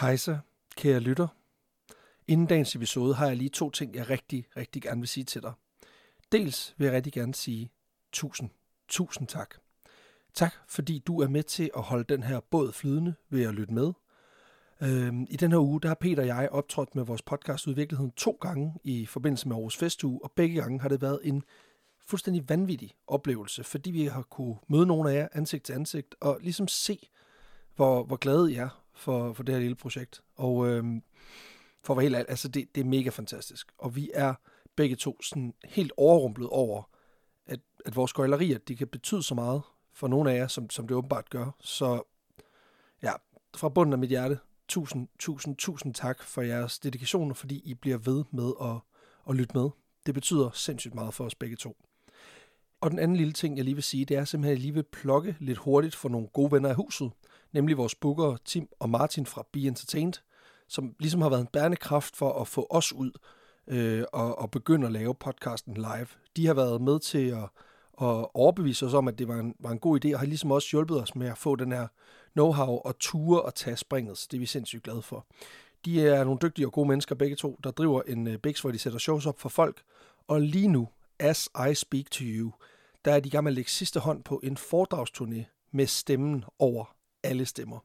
Hejsa, kære lytter. Inden dagens episode har jeg lige to ting, jeg rigtig, rigtig gerne vil sige til dig. Dels vil jeg rigtig gerne sige tusind, tusind tak. Tak, fordi du er med til at holde den her båd flydende ved at lytte med. Øhm, I den her uge, der har Peter og jeg optrådt med vores podcast ud i virkeligheden to gange i forbindelse med Aarhus Festuge, og begge gange har det været en fuldstændig vanvittig oplevelse, fordi vi har kunne møde nogle af jer ansigt til ansigt, og ligesom se, hvor, hvor glade I er for, for det her lille projekt. Og øh, for at være helt ærlig, altså det, det er mega fantastisk. Og vi er begge to sådan helt overrumplet over, at, at vores gøjlerier, de kan betyde så meget for nogle af jer, som, som det åbenbart gør. Så ja, fra bunden af mit hjerte, tusind, tusind, tusind tak for jeres dedikation, fordi I bliver ved med at, at lytte med. Det betyder sindssygt meget for os begge to. Og den anden lille ting, jeg lige vil sige, det er simpelthen, at jeg lige vil plukke lidt hurtigt for nogle gode venner af huset, nemlig vores bookere Tim og Martin fra Be Entertained, som ligesom har været en bærende kraft for at få os ud øh, og, og begynde at lave podcasten live. De har været med til at, at overbevise os om, at det var en, var en god idé, og har ligesom også hjulpet os med at få den her know-how og ture og tage springet. Så det er vi sindssygt glade for. De er nogle dygtige og gode mennesker begge to, der driver en uh, Bix, hvor de sætter shows op for folk. Og lige nu, as I speak to you, der er de gamle at lægge sidste hånd på en foredragsturné med stemmen over alle stemmer.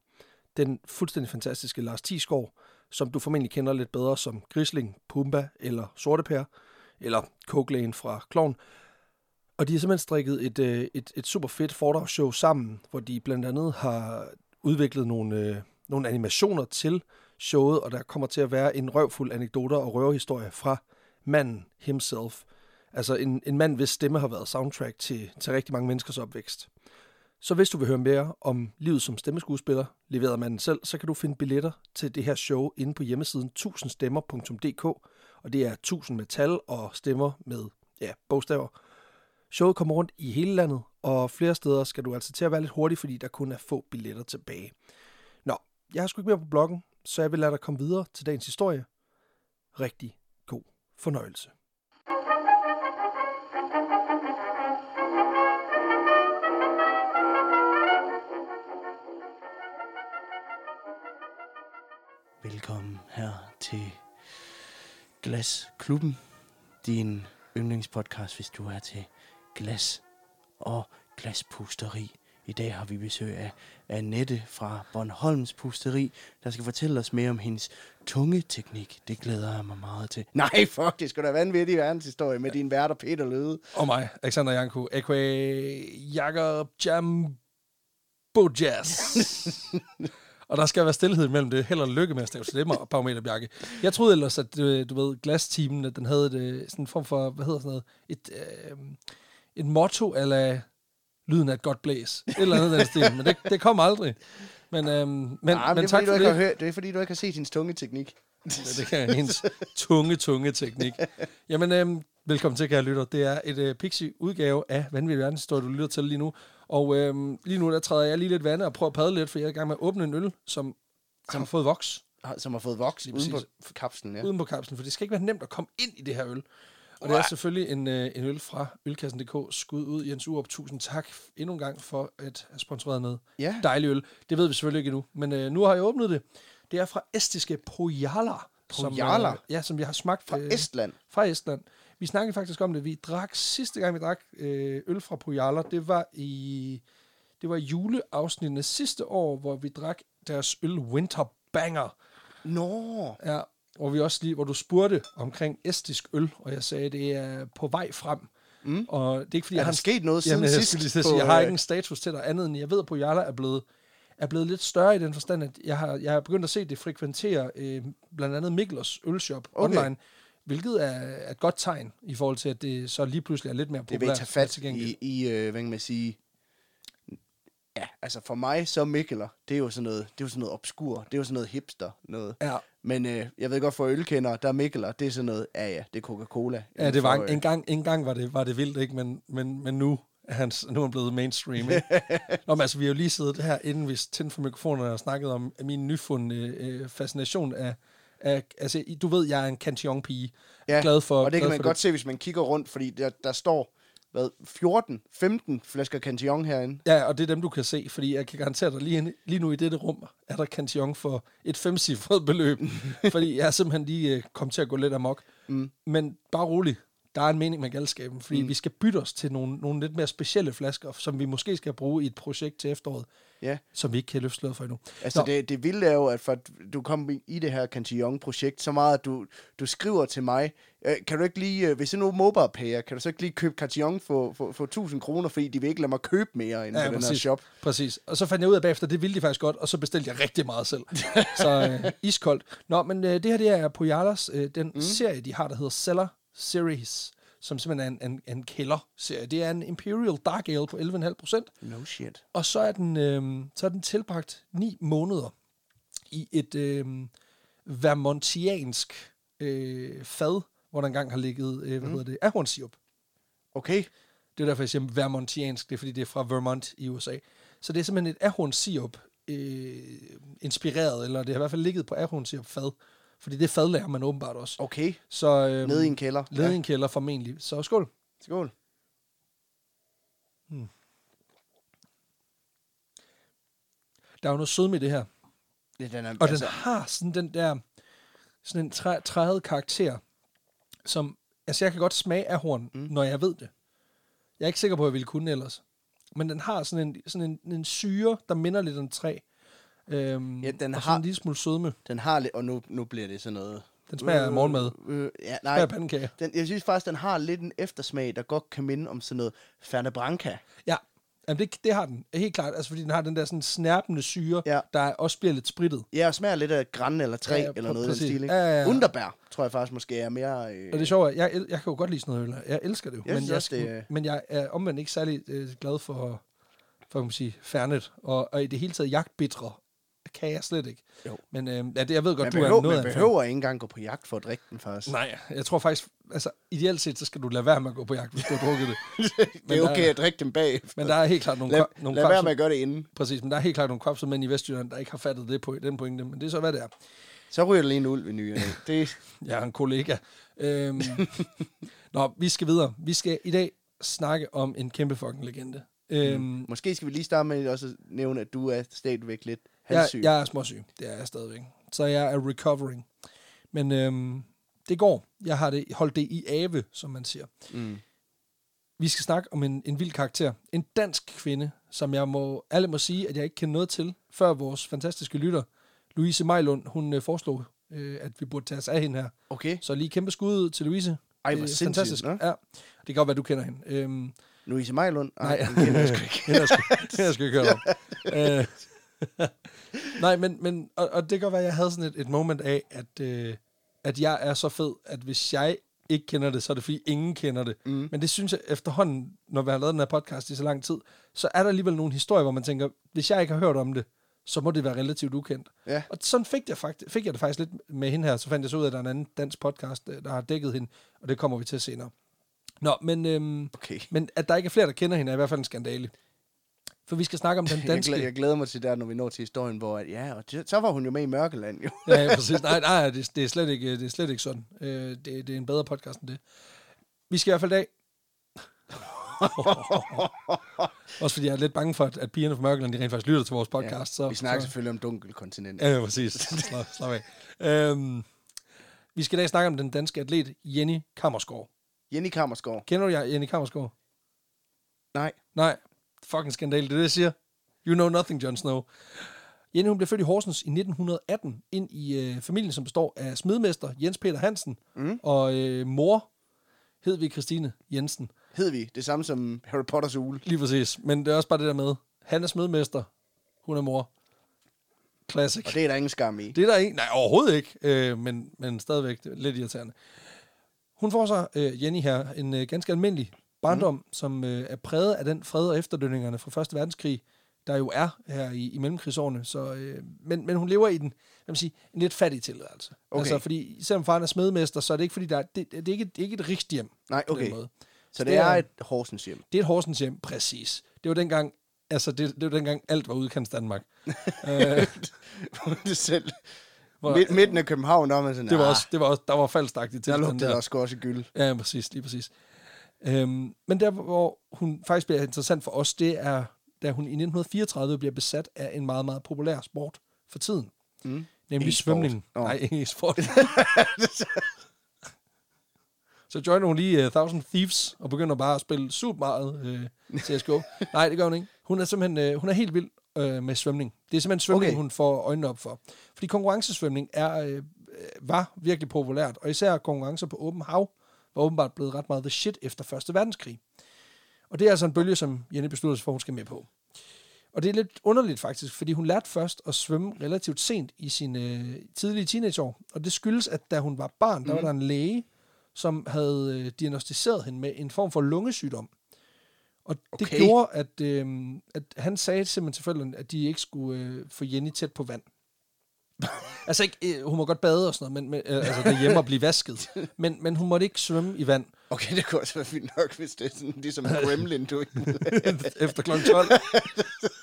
Den fuldstændig fantastiske Lars Tisgaard, som du formentlig kender lidt bedre som Grisling, Pumba eller Sortepær, eller Coglane fra Klovn. Og de har simpelthen strikket et, øh, et, et super fedt foredragsshow sammen, hvor de blandt andet har udviklet nogle, øh, nogle animationer til showet, og der kommer til at være en røvfuld anekdoter og røverhistorie fra manden himself. Altså en, en mand, hvis stemme har været soundtrack til, til rigtig mange menneskers opvækst. Så hvis du vil høre mere om livet som stemmeskuespiller, leveret af manden selv, så kan du finde billetter til det her show inde på hjemmesiden 1000stemmer.dk, og det er 1000 med tal og stemmer med ja, bogstaver. Showet kommer rundt i hele landet, og flere steder skal du altså til at være lidt hurtig, fordi der kun er få billetter tilbage. Nå, jeg har sgu ikke mere på bloggen, så jeg vil lade dig komme videre til dagens historie. Rigtig god fornøjelse. Velkommen her til Glasklubben, din yndlingspodcast, hvis du er til glas og glaspusteri. I dag har vi besøg af Annette fra Bornholms Pusteri, der skal fortælle os mere om hendes tungeteknik. Det glæder jeg mig meget til. Nej, fuck, det skulle da vanvittig verdenshistorie med din værter Peter Løde. Og mig, Alexander Janko, a.k.a. Jakob Jambo Jazz. og der skal være stillhed mellem det. Held og lykke med at stave stemmer og Barometer Bjarke. Jeg troede ellers, at du, du ved, glasteamen, at den havde et, øh, sådan en form for, hvad hedder sådan noget, et, øh, et motto, eller lyden af et godt blæs. Et eller andet den stil, men det, det kom aldrig. Men, øhm, men, Nej, men, men det, er, tak fordi, for du det. hørt, det er fordi, du ikke har set hendes tungeteknik. Ja, det kan hendes tunge, tunge teknik. Jamen, øhm, velkommen til, kære lytter. Det er et øh, Pixie-udgave af Vanvittig Verdenshistorie, du lytter til lige nu. Og øhm, lige nu, der træder jeg lige lidt vand og prøver at padle lidt, for jeg er i gang med at åbne en øl, som, som har fået voks Som har fået voks uden på præcis. kapslen, ja. uden på kapslen, for det skal ikke være nemt at komme ind i det her øl. Og det er selvfølgelig en, øh, en øl fra Ølkassen.dk. Skud ud, Jens Urup. Tusind tak endnu en gang for at have sponsoreret noget Ja. dejlig øl. Det ved vi selvfølgelig ikke endnu, men øh, nu har jeg åbnet det. Det er fra estiske Pojala. Som, Pojala? øh, ja, som vi har smagt Fra øh, Estland. fra Estland. Vi snakkede faktisk om det. Vi drak sidste gang, vi drak øh, øl fra Pojala, det var i det var i juleafsnittene sidste år, hvor vi drak deres øl Winter Banger. Nå. Ja, hvor vi også lige, hvor du spurgte omkring estisk øl, og jeg sagde, at det er på vej frem. Mm. Og det er ikke fordi, Er jeg der har sket noget siden Jamen, jeg, sidst at på, jeg har øh, ikke en status til dig andet end, jeg ved, at Pojala er blevet, er blevet lidt større i den forstand, at jeg har, jeg har begyndt at se det frekventere øh, blandt andet Miklers ølshop Okay. online, hvilket er, er et godt tegn i forhold til, at det så lige pludselig er lidt mere Det vil populært. tage fat i, i øh, hvad kan man sige... Ja, altså for mig, så Mikkeler, det er jo sådan noget, det er jo sådan noget obskur, det er jo sådan noget hipster noget. Ja, Men øh, jeg ved godt, for ølkendere, der er Mikkeler, det er sådan noget, ja ja, det er Coca-Cola. ja det var For, en, en, gang, en gang var det, var det vildt, ikke? Men, men, men nu er han, nu er han blevet mainstream. Ikke? Nå, men altså, vi har jo lige siddet her, inden vi tændte for mikrofonerne og snakket om min nyfundne øh, fascination af, af, altså, du ved, jeg er en Cantillon-pige. Ja, glad for, og det kan man godt se, hvis man kigger rundt, fordi der, der står hvad, 14, 15 flasker Cantillon herinde. Ja, og det er dem, du kan se, fordi jeg kan garantere dig, lige, lige nu i dette rum, er der Cantillon for et femcifret beløb, fordi jeg er simpelthen lige øh, kommet til at gå lidt amok. Mm. Men bare rolig, der er en mening med galskaben, fordi mm. vi skal bytte os til nogle, nogle lidt mere specielle flasker, som vi måske skal bruge i et projekt til efteråret, Ja, som vi ikke kan løfte sløret for endnu. altså Nå. det, det vilde er jo, at for at du kom i- det her Cantillon-projekt, så meget, at du, du skriver til mig, øh, kan du ikke lige, øh, hvis jeg nu mobile payer, kan du så ikke lige købe Cantillon for, for, for 1000 kroner, fordi de vil ikke lade mig købe mere end Ja, den her shop. Præcis. Og så fandt jeg ud af bagefter, det ville de faktisk godt, og så bestilte jeg rigtig meget selv. så øh, iskoldt. Nå, men øh, det her det er Poyalas, øh, den mm. serie, de har, der hedder Cellar Series, som simpelthen er en, en, en kælder-serie. Det er en Imperial Dark Ale på 11,5 procent. No shit. Og så er den, øh, så er den tilbragt 9 måneder i et øh, vermontiansk øh, fad, hvor der engang har ligget, øh, hvad mm. hedder det, ahornsirup. Okay. Det er derfor, jeg siger vermontiansk. Det er, fordi det er fra Vermont i USA. Så det er simpelthen et ahornsirup øh, inspireret, eller det har i hvert fald ligget på ahornsirup fad. Fordi det fad lærer man åbenbart også. Okay. Så, øh, Nede i en kælder. Nede i en kælder formentlig. Så skål. Skål. Der er jo noget sødme i det her. Ja, den er, Og altså, den har sådan den der, sådan en træ, træet karakter, som, altså jeg kan godt smage ahorn, mm. når jeg ved det. Jeg er ikke sikker på, at jeg ville kunne ellers. Men den har sådan en, sådan en, en syre, der minder lidt om træ. Øhm, Ja, den og har- en lille smule sødme. den har lidt, og nu, nu bliver det sådan noget... Den smager af morgenmad. Øh, ja, Nej. pandekager. den, jeg synes faktisk, den har lidt en eftersmag, der godt kan minde om sådan noget Ferne Branca. Ja, Jamen, det, det har den. Helt klart. Altså, fordi den har den der sådan snærpende syre, Ja. der også bliver lidt sprittet. Ja, og smager lidt af græn eller træ, Ja, ja, eller noget i den præcis. stil. Ikke? Ja, ja, ja. Underbær, tror jeg faktisk måske er mere... Øh, Og det er sjovt, jeg, jeg kan jo godt lide sådan noget øl. Jeg elsker det jo. Jeg men, jeg, også, det er- men jeg er omvendt ikke særlig øh, glad for, for kan man sige, færnet. Og, og i det hele taget jagtbitre kan jeg slet ikke. Jo. Men øh, ja, det, jeg ved godt, man du behøver, er noget man behøver ikke engang gå på jagt for at drikke den faktisk. Nej, jeg tror faktisk, altså ideelt set, så skal du lade være med at gå på jagt, hvis du har drukket det. det er der- okay at drikke dem bagefter. Men der er helt klart nogle, lad, nogle lad være kvapsel- med at gøre det inden. Præcis, men der er helt klart nogle kvapselmænd i Vestjylland, der ikke har fattet det på den pointe, men det er så, hvad det er. Så ryger der lige en ulv i ny. og næ. Det, Jeg er en kollega. Øhm, nå, vi skal videre. Vi skal i dag snakke om en kæmpe fucking legende. Øhm, måske skal vi lige starte med også at nævne, at du er stadigvæk lidt halssyg. jeg er småsyg. Det er jeg stadigvæk. Så jeg er recovering. Men øhm, det går. Jeg har det, holdt det i ave, som man siger. Mm. Vi skal snakke om en, en vild karakter. En dansk kvinde, som jeg må, alle må sige, at jeg ikke kender noget til, før vores fantastiske lytter, Louise Majlund, hun øh, foreslog, øh, at vi burde tage os af hende her. Okay. Så lige kæmpe skud ud til Louise. Ej, hvor sindssygt, fantastisk. nå. Ja. Det kan godt være, du kender hende. Øhm, Louise Majlund? Nej, den kender jeg sgu ikke. den har sgu- den har jeg sgu ikke. Øh, Nej, men, men og, og det kan godt være, at jeg havde sådan et, et moment af, at, øh, at jeg er så fed, at hvis jeg ikke kender det, så er det fordi ingen kender det. Mm. Men det synes jeg efterhånden, når vi har lavet den her podcast i så lang tid, så er der alligevel nogle historier, hvor man tænker, hvis jeg ikke har hørt om det, så må det være relativt ukendt. Ja. Og sådan fik jeg, faktisk, fik jeg det faktisk lidt med hende her. Så fandt jeg så ud af, at der er en anden dansk podcast, øh, der har dækket hende, og det kommer vi til senere. Nå, men, øhm, Okay. men at der ikke er flere, der kender hende, er i hvert fald en skandale. For vi skal snakke om den Jeg, danske... glæder, jeg glæder mig til der, når vi når til historien, hvor at, ja, og det, så var hun jo med i Mørkeland, jo. Ja, ja, præcis. Nej, nej, det, det, er slet ikke, det er slet ikke sådan. Øh, det, det er en bedre podcast end det. Vi skal i hvert fald i dag... Også fordi jeg er lidt bange for, at, at pigerne fra Mørkeland, de rent faktisk lytter til vores podcast. Ja, så, vi snakker så, selvfølgelig om dunkelkontinent. Ja, ja, præcis. Slap, slap af. Øhm, vi skal i dag snakke om den danske atlet Jenny Kammersgaard. Jenny Kammersgaard. Kender du Jenny Kammersgaard? Nej. Nej, fucking skandale, det er det, jeg siger. You know nothing, Jon Snow. Jenny, hun blev født i Horsens i 1918, ind i øh, familien, som består af smidmester Jens Peter Hansen Mm. og øh, mor Hedvig Christine Jensen. Hed vi det samme som Harry Potters ule. Lige præcis. Men det er også bare det der med, han er smidmester, hun er mor. Classic. Og det er der ingen skam i. Det er der ikke. Nej, overhovedet ikke. Øh, men, men stadigvæk det er lidt irriterende. Hun får så, øh, Jenny her, en øh, ganske almindelig barndom, mm. som øh, er præget af den fred og efterdønningerne fra Første Verdenskrig, der jo er her i, i mellemkrigsårene. Så, øh, men, men hun lever i den, hvad man sige, en lidt fattig tilværelse. Okay. Altså, fordi selvom faren er smedmester, så er det ikke, fordi der er, det, det, er ikke, det er ikke et rigt hjem Nej, okay. måde. Så det det er er- et Horsens hjem. Det er et Horsens hjem, præcis. Det var dengang, altså det, det var dengang alt var udkants Danmark. øh, det selv. hvor, Midt, midten af København, der var man sådan, det var "Ah, også, det var også, der var der til lugtede der også også gyld. Ja, præcis, lige præcis. Øhm, men der, hvor hun faktisk bliver interessant for os, det er, da hun i 1934 bliver besat af en meget, meget populær sport for tiden. Mm. Nemlig E-sport. svømning. Nå. Nej, ikke sport. så joiner hun lige uh, Thousand Thieves og begynder bare at spille super meget uh, CSGO. Nej, det gør hun ikke. Hun er simpelthen uh, hun er helt vild uh, med svømning. Det er simpelthen svømning. Okay. hun får øjnene op for. Fordi konkurrencesvømning er, uh, var virkelig populært, og især konkurrencer på åben hav var åbenbart blevet ret meget the shit efter 1. verdenskrig. Og det er altså en bølge, som Jenny beslutter sig for, at hun skal med på. Og det er lidt underligt faktisk, fordi hun lærte først at svømme relativt sent i sine øh, tidlige teenageår. Og det skyldes, at da hun var barn, der var der en læge, som havde øh, diagnostiseret hende med en form for lungesygdom. Og det Okay. gjorde, at, øh, at han sagde simpelthen til forældrene, at de ikke skulle øh, få Jenny tæt på vand. Altså ikke, øh, hun må godt bade og sådan noget, men, men, øh, altså derhjemme og blive vasket. Men, men hun måtte ikke svømme i vand Okay, det kunne også være fint nok, hvis det er sådan, ligesom gremlin, du ikke efter kl. 12.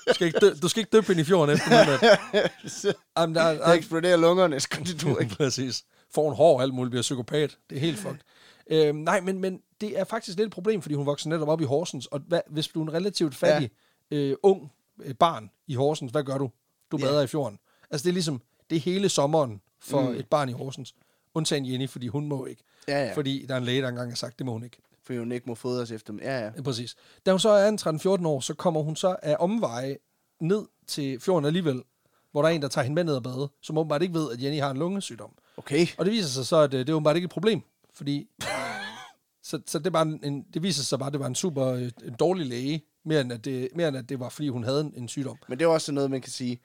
Du skal ikke, dø, du skal ikke døbe hende i fjorden efter midnat. Jamen, der, Der eksploderer lungerne, skal det du ikke. Præcis. Får en hår og alt muligt, bliver psykopat. Det er helt fucked. Øhm, nej, men, men det er faktisk lidt et problem, fordi hun vokser netop op i Horsens, og hvad, hvis du er en relativt fattig, ja. øh, ung øh, barn i Horsens, hvad gør du? Du Ja. bader i fjorden. Altså, det er ligesom, det er hele sommeren for Mm. et barn i Horsens. Undtagen Jenny, fordi hun må ikke. Ja, ja. Fordi der er en læge, der engang har sagt, det må hun ikke. Fordi hun ikke må fodres efter dem. Ja, ja. Ja, præcis. Da hun så er en 13-14 år, så kommer hun så af omveje ned til fjorden alligevel, hvor der er en, der tager hende med ned og bade, som åbenbart ikke ved, at Jenny har en lungesygdom. Okay. Og det viser sig så, at øh, det er åbenbart ikke et problem, fordi... så, så det, bare en, en, det viser sig bare, at det var en super øh, en dårlig læge, mere end, at det, mere end at det var, fordi hun havde en, en sygdom. Men det er også noget, man kan sige,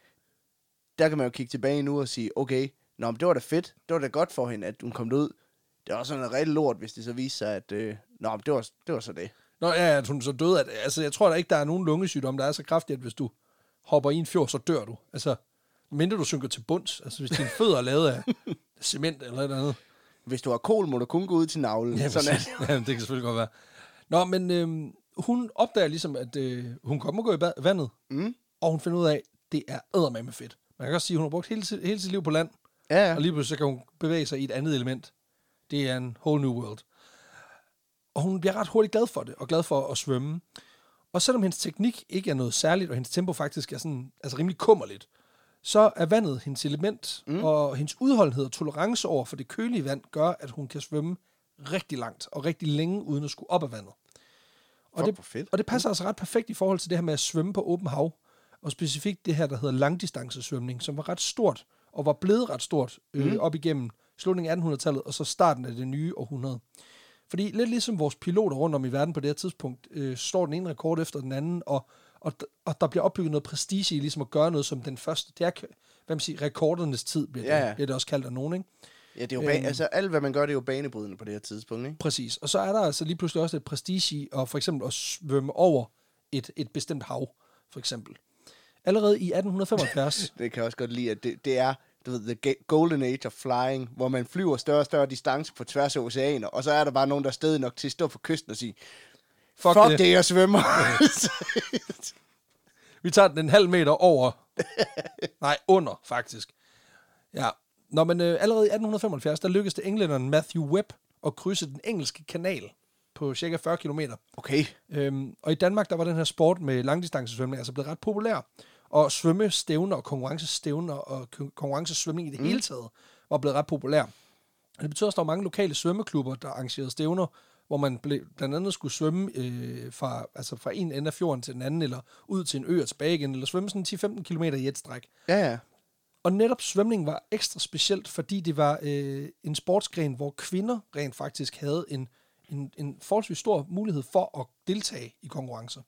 der kan man jo kigge tilbage nu og sige, okay, nå, men det var da fedt, det var da godt for hende, at hun kom ud. Det var også sådan noget rigtig lort, hvis det så viste sig, at, øh, nå, men det var, det var så det. Nå ja, at hun så døde. At, altså, jeg tror da ikke, der er nogen lungesygdom, der er så kraftig, at hvis du hopper i en fjord, så dør du. Altså, mindre du synker til bunds. Altså, hvis dine fødder er lavet af cement eller et eller andet. Hvis du har kol, må du kun gå ud til navlen. Ja, sådan er ja, det kan selvfølgelig godt være. Nå, men øhm, hun opdager ligesom, at øh, hun kommer gå i ba- vandet, Mm. og hun finder ud af, at det er eddermame fedt. Man kan også sige, at hun har brugt hele, sit- hele sit liv på land, Ja, ja. og lige pludselig så kan hun bevæge sig i et andet element. Det er en whole new world. Og hun bliver ret hurtigt glad for det, og glad for at svømme. Og selvom hendes teknik ikke er noget særligt, og hendes tempo faktisk er sådan, altså rimelig kummerligt, så er vandet hendes element, mm. og hendes udholdenhed og tolerance over for det kølige vand, gør, at hun kan svømme rigtig langt og rigtig længe, uden at skulle op af vandet. Og Fuck, det, fedt. og det passer altså ret perfekt i forhold til det her med at svømme på åben hav, og specifikt det her, der hedder langdistancesvømning, som var ret stort, og var blevet ret stort øh, mm. op igennem slutningen af 1800-tallet, og så starten af det nye århundrede. Fordi lidt ligesom vores piloter rundt om i verden på det her tidspunkt, øh, står den ene rekord efter den anden, og, og, og der bliver opbygget noget prestige i ligesom at gøre noget som den første. Det er, hvad man siger, rekordernes tid, bliver det, Ja, ja. bliver det også kaldt af nogen, ikke? Ja, det er jo ba- Øhm. altså alt, hvad man gør, det er jo banebrydende på det her tidspunkt, ikke? Præcis. Og så er der altså lige pludselig også et prestige i at for eksempel at svømme over et, et bestemt hav, for eksempel. Allerede i 1875, Det kan jeg også godt lide, at det, det er du ved, the golden age of flying, hvor man flyver større og større distance på tværs af oceaner, og så er der bare nogen, der er stedig nok til at stå på kysten og sige, fuck, fuck det. det, jeg svømmer. vi tager den en halv meter over. Nej, under, faktisk. Ja. Nå, men øh, allerede i 1875, der lykkedes det englænderen Matthew Webb at krydse den engelske kanal på cirka 40 km. okay, Øhm, og i Danmark, der var den her sport med langdistancesvømning altså blevet ret populær. Og svømmestævner og konkurrencestævner og kon- konkurrencesvømning i det mm. hele taget var blevet ret populær. Og det betyder også, at der var mange lokale svømmeklubber, der arrangerede stævner, hvor man ble, blandt andet skulle svømme øh, fra, altså fra en ende af fjorden til den anden, eller ud til en ø og tilbage igen, eller svømme sådan 10-15 km i et stræk. ja, ja. Og netop svømning var ekstra specielt, fordi det var øh, en sportsgren, hvor kvinder rent faktisk havde en, en, en forholdsvis stor mulighed for at deltage i konkurrencer.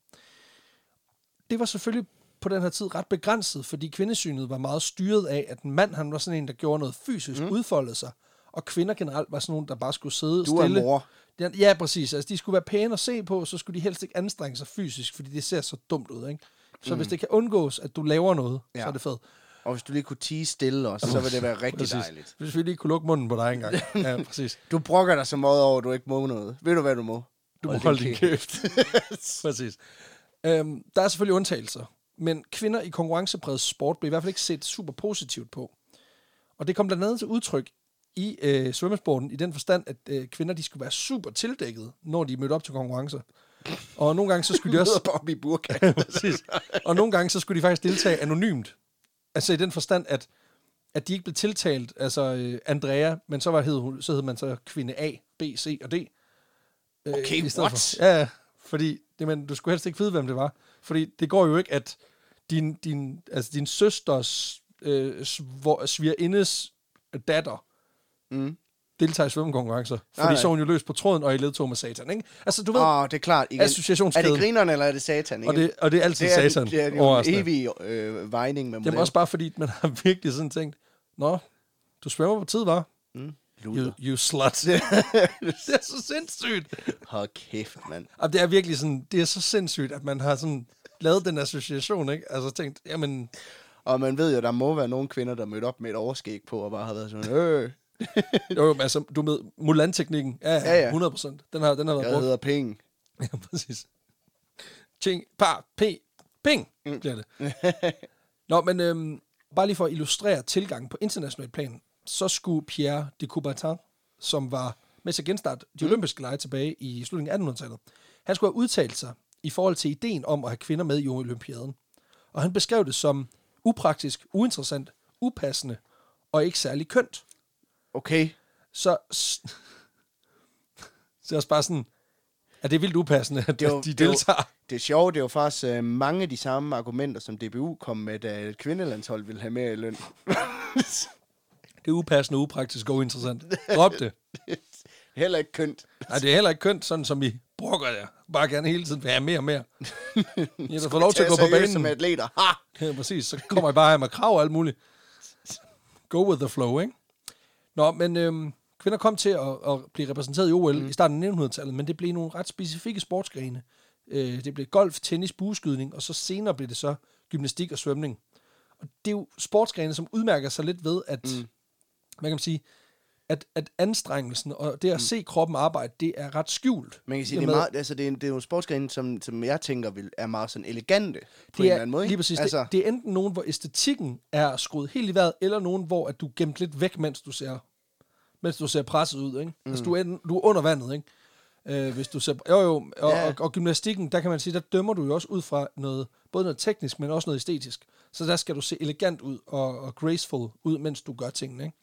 Det var selvfølgelig på den her tid ret begrænset, fordi kvindesynet var meget styret af, at en mand han var sådan en, der gjorde noget fysisk, mm. udfoldede sig, og kvinder generelt var sådan nogle, der bare skulle sidde Du er stille. mor. Ja, præcis. Altså, de skulle være pæne at se på, så skulle de helst ikke anstrenge sig fysisk, fordi det ser så dumt ud, ikke? Så mm. hvis det kan undgås, at du laver noget, ja. så er det fedt. Og hvis du lige kunne tige stille også, så vil det være rigtig Præcis. dejligt. Hvis vi lige kunne lukke munden på dig engang. Ja, præcis. Du brokker dig så meget over, at du ikke må noget. Ved du, hvad du må? Du må Hold holde din din kæft. præcis. Øhm, der er selvfølgelig undtagelser, men kvinder i konkurrencepræget sport blev i hvert fald ikke set super positivt på. Og det kom blandt andet til udtryk i øh, svømmesporten i den forstand, at øh, kvinder de skulle være super tildækket, når de mødte op til konkurrencer. Og nogle gange så skulle de også... Bobby Burka. Præcis. Og nogle gange så skulle de faktisk deltage anonymt. Altså i den forstand, at, at de ikke blev tiltalt, altså øh, Andrea, men så, var, hed, hun- så hed man så kvinde A, B, C og D. Øh, Okay, what? For. Ja, ja, fordi det, men, du skulle helst ikke vide, hvem det var. Fordi det går jo ikke, at din, din, altså din søsters øh, svor, svigerindes datter Mm. deltager i svømmekonkurrencer. Fordi Nej, så er hun jo løs på tråden og i ledtog med satan, ikke? Altså, du ved, Åh, oh, det er klart. Igen. Er det grinerne, eller er det satan? Igen? og, det, og det er altid det er, satan. Det er, det er en evig øh, vejning med model. også bare fordi, man har virkelig sådan tænkt, Nå, du svømmer på tid, var? Mm. You, Luder. you slut. det er så sindssygt. Hold kæft, mand. Og det er virkelig sådan, det er så sindssygt, at man har sådan lavet den association, ikke? Altså tænkt, jamen, Og man ved jo, der må være nogle kvinder, der mødte op med et overskæg på, og bare har været sådan, øh, jo, men altså, du med Mulan-teknikken, ja, Ja, ja, ja. 100 procent. Den har, den har været jeg brugt. hedder Penge. Ja, præcis. Ching, par, p, ping, Mm. bliver det. Nå, men øhm, bare lige for at illustrere tilgangen på international plan, så skulle Pierre de Coubertin, som var med til at genstarte de olympiske lege tilbage i slutningen af 1800-tallet, han skulle have udtalt sig i forhold til ideen om at have kvinder med i olympiaden. Og han beskrev det som upraktisk, uinteressant, upassende og ikke særlig kønt. Okay. Så, så er også bare sådan, at det er vildt upassende, at Det er jo- de det er jo- deltager. Det er sjovt, det er jo faktisk øh, mange af de samme argumenter, som DBU kom med, da et kvindelandshold ville have mere i løn. Det er upassende, upraktisk og uinteressant. Drop det. Heller ikke kønt. Nej, det er heller ikke kønt, sådan som I brokker jer. Bare gerne hele tiden vil have mere og mere. I har fået lov til at gå på banen. Som atleter. Ha! Ja, præcis. Så kommer I bare her med krav og alt muligt. Go with the flow, ikke? Nå, men øhm, kvinder kom til at, at blive repræsenteret i OL mm. i starten af 1900-tallet, men det blev nogle ret specifikke sportsgrene. Øh, det blev golf, tennis, bueskydning, og så senere blev det så gymnastik og svømning. Og det er jo sportsgrene, som udmærker sig lidt ved, at, mm. hvad kan man sige, at, at anstrengelsen og det at se kroppen arbejde, det er ret skjult. Man kan sige, det er, meget, altså, det er, en, det er jo en sportsgren, som, som jeg tænker vil, er meget sådan elegante på det en eller er, anden måde. ikke? Lige præcis. Altså, det, det er enten nogen, hvor æstetikken er skruet helt i vejret, eller nogen, hvor at du er gemt lidt væk, mens du ser, mens du ser presset ud. Ikke? Mm. Altså, du er, en- du er under vandet, ikke? Øh, hvis du ser, jo, jo, og, Ja. og, og, gymnastikken, der kan man sige, der dømmer du jo også ud fra noget, både noget teknisk, men også noget æstetisk. Så der skal du se elegant ud og, og graceful ud, mens du gør tingene. Ikke?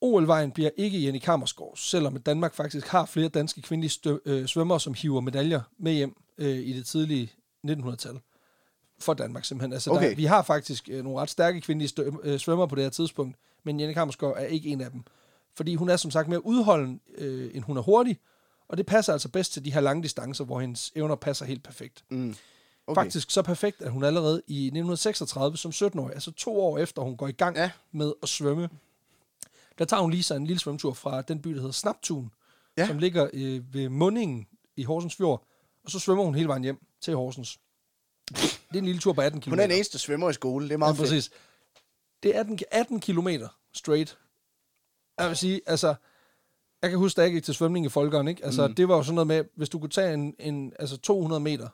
OL-vejen bliver ikke Jenny Kammersgaard, selvom Danmark faktisk har flere danske kvindelige stø- øh, svømmere, som hiver medaljer med hjem øh, i det tidlige 1900-tal. For Danmark simpelthen. Altså, okay. Der, vi har faktisk øh, nogle ret stærke kvindelige stø- øh, svømmere på det her tidspunkt, men Jenny Kammersgaard er ikke en af dem. Fordi hun er som sagt mere udholden, øh, end hun er hurtig, og det passer altså bedst til de her lange distancer, hvor hendes evner passer helt perfekt. mm, Okay. Faktisk så perfekt, at hun allerede i 1936 som 17-årig, altså to år efter hun går i gang. Ja. med at svømme, der tager hun lige sig en lille svømmetur fra den by, der hedder Snaptun, ja. Ja. som ligger øh, ved mundingen i Horsens Fjord, og så svømmer hun hele vejen hjem til Horsens. Det er en lille tur på 18 km. Hun er den eneste svømmer i skole. Det er Ja, meget fedt. præcis. Det er 18, 18 km straight. Jeg vil sige, altså, jeg kan huske, da jeg gik til svømning i Folkeren, ikke? Altså, mm. det var jo sådan noget med, hvis du kunne tage en, en altså 200 meter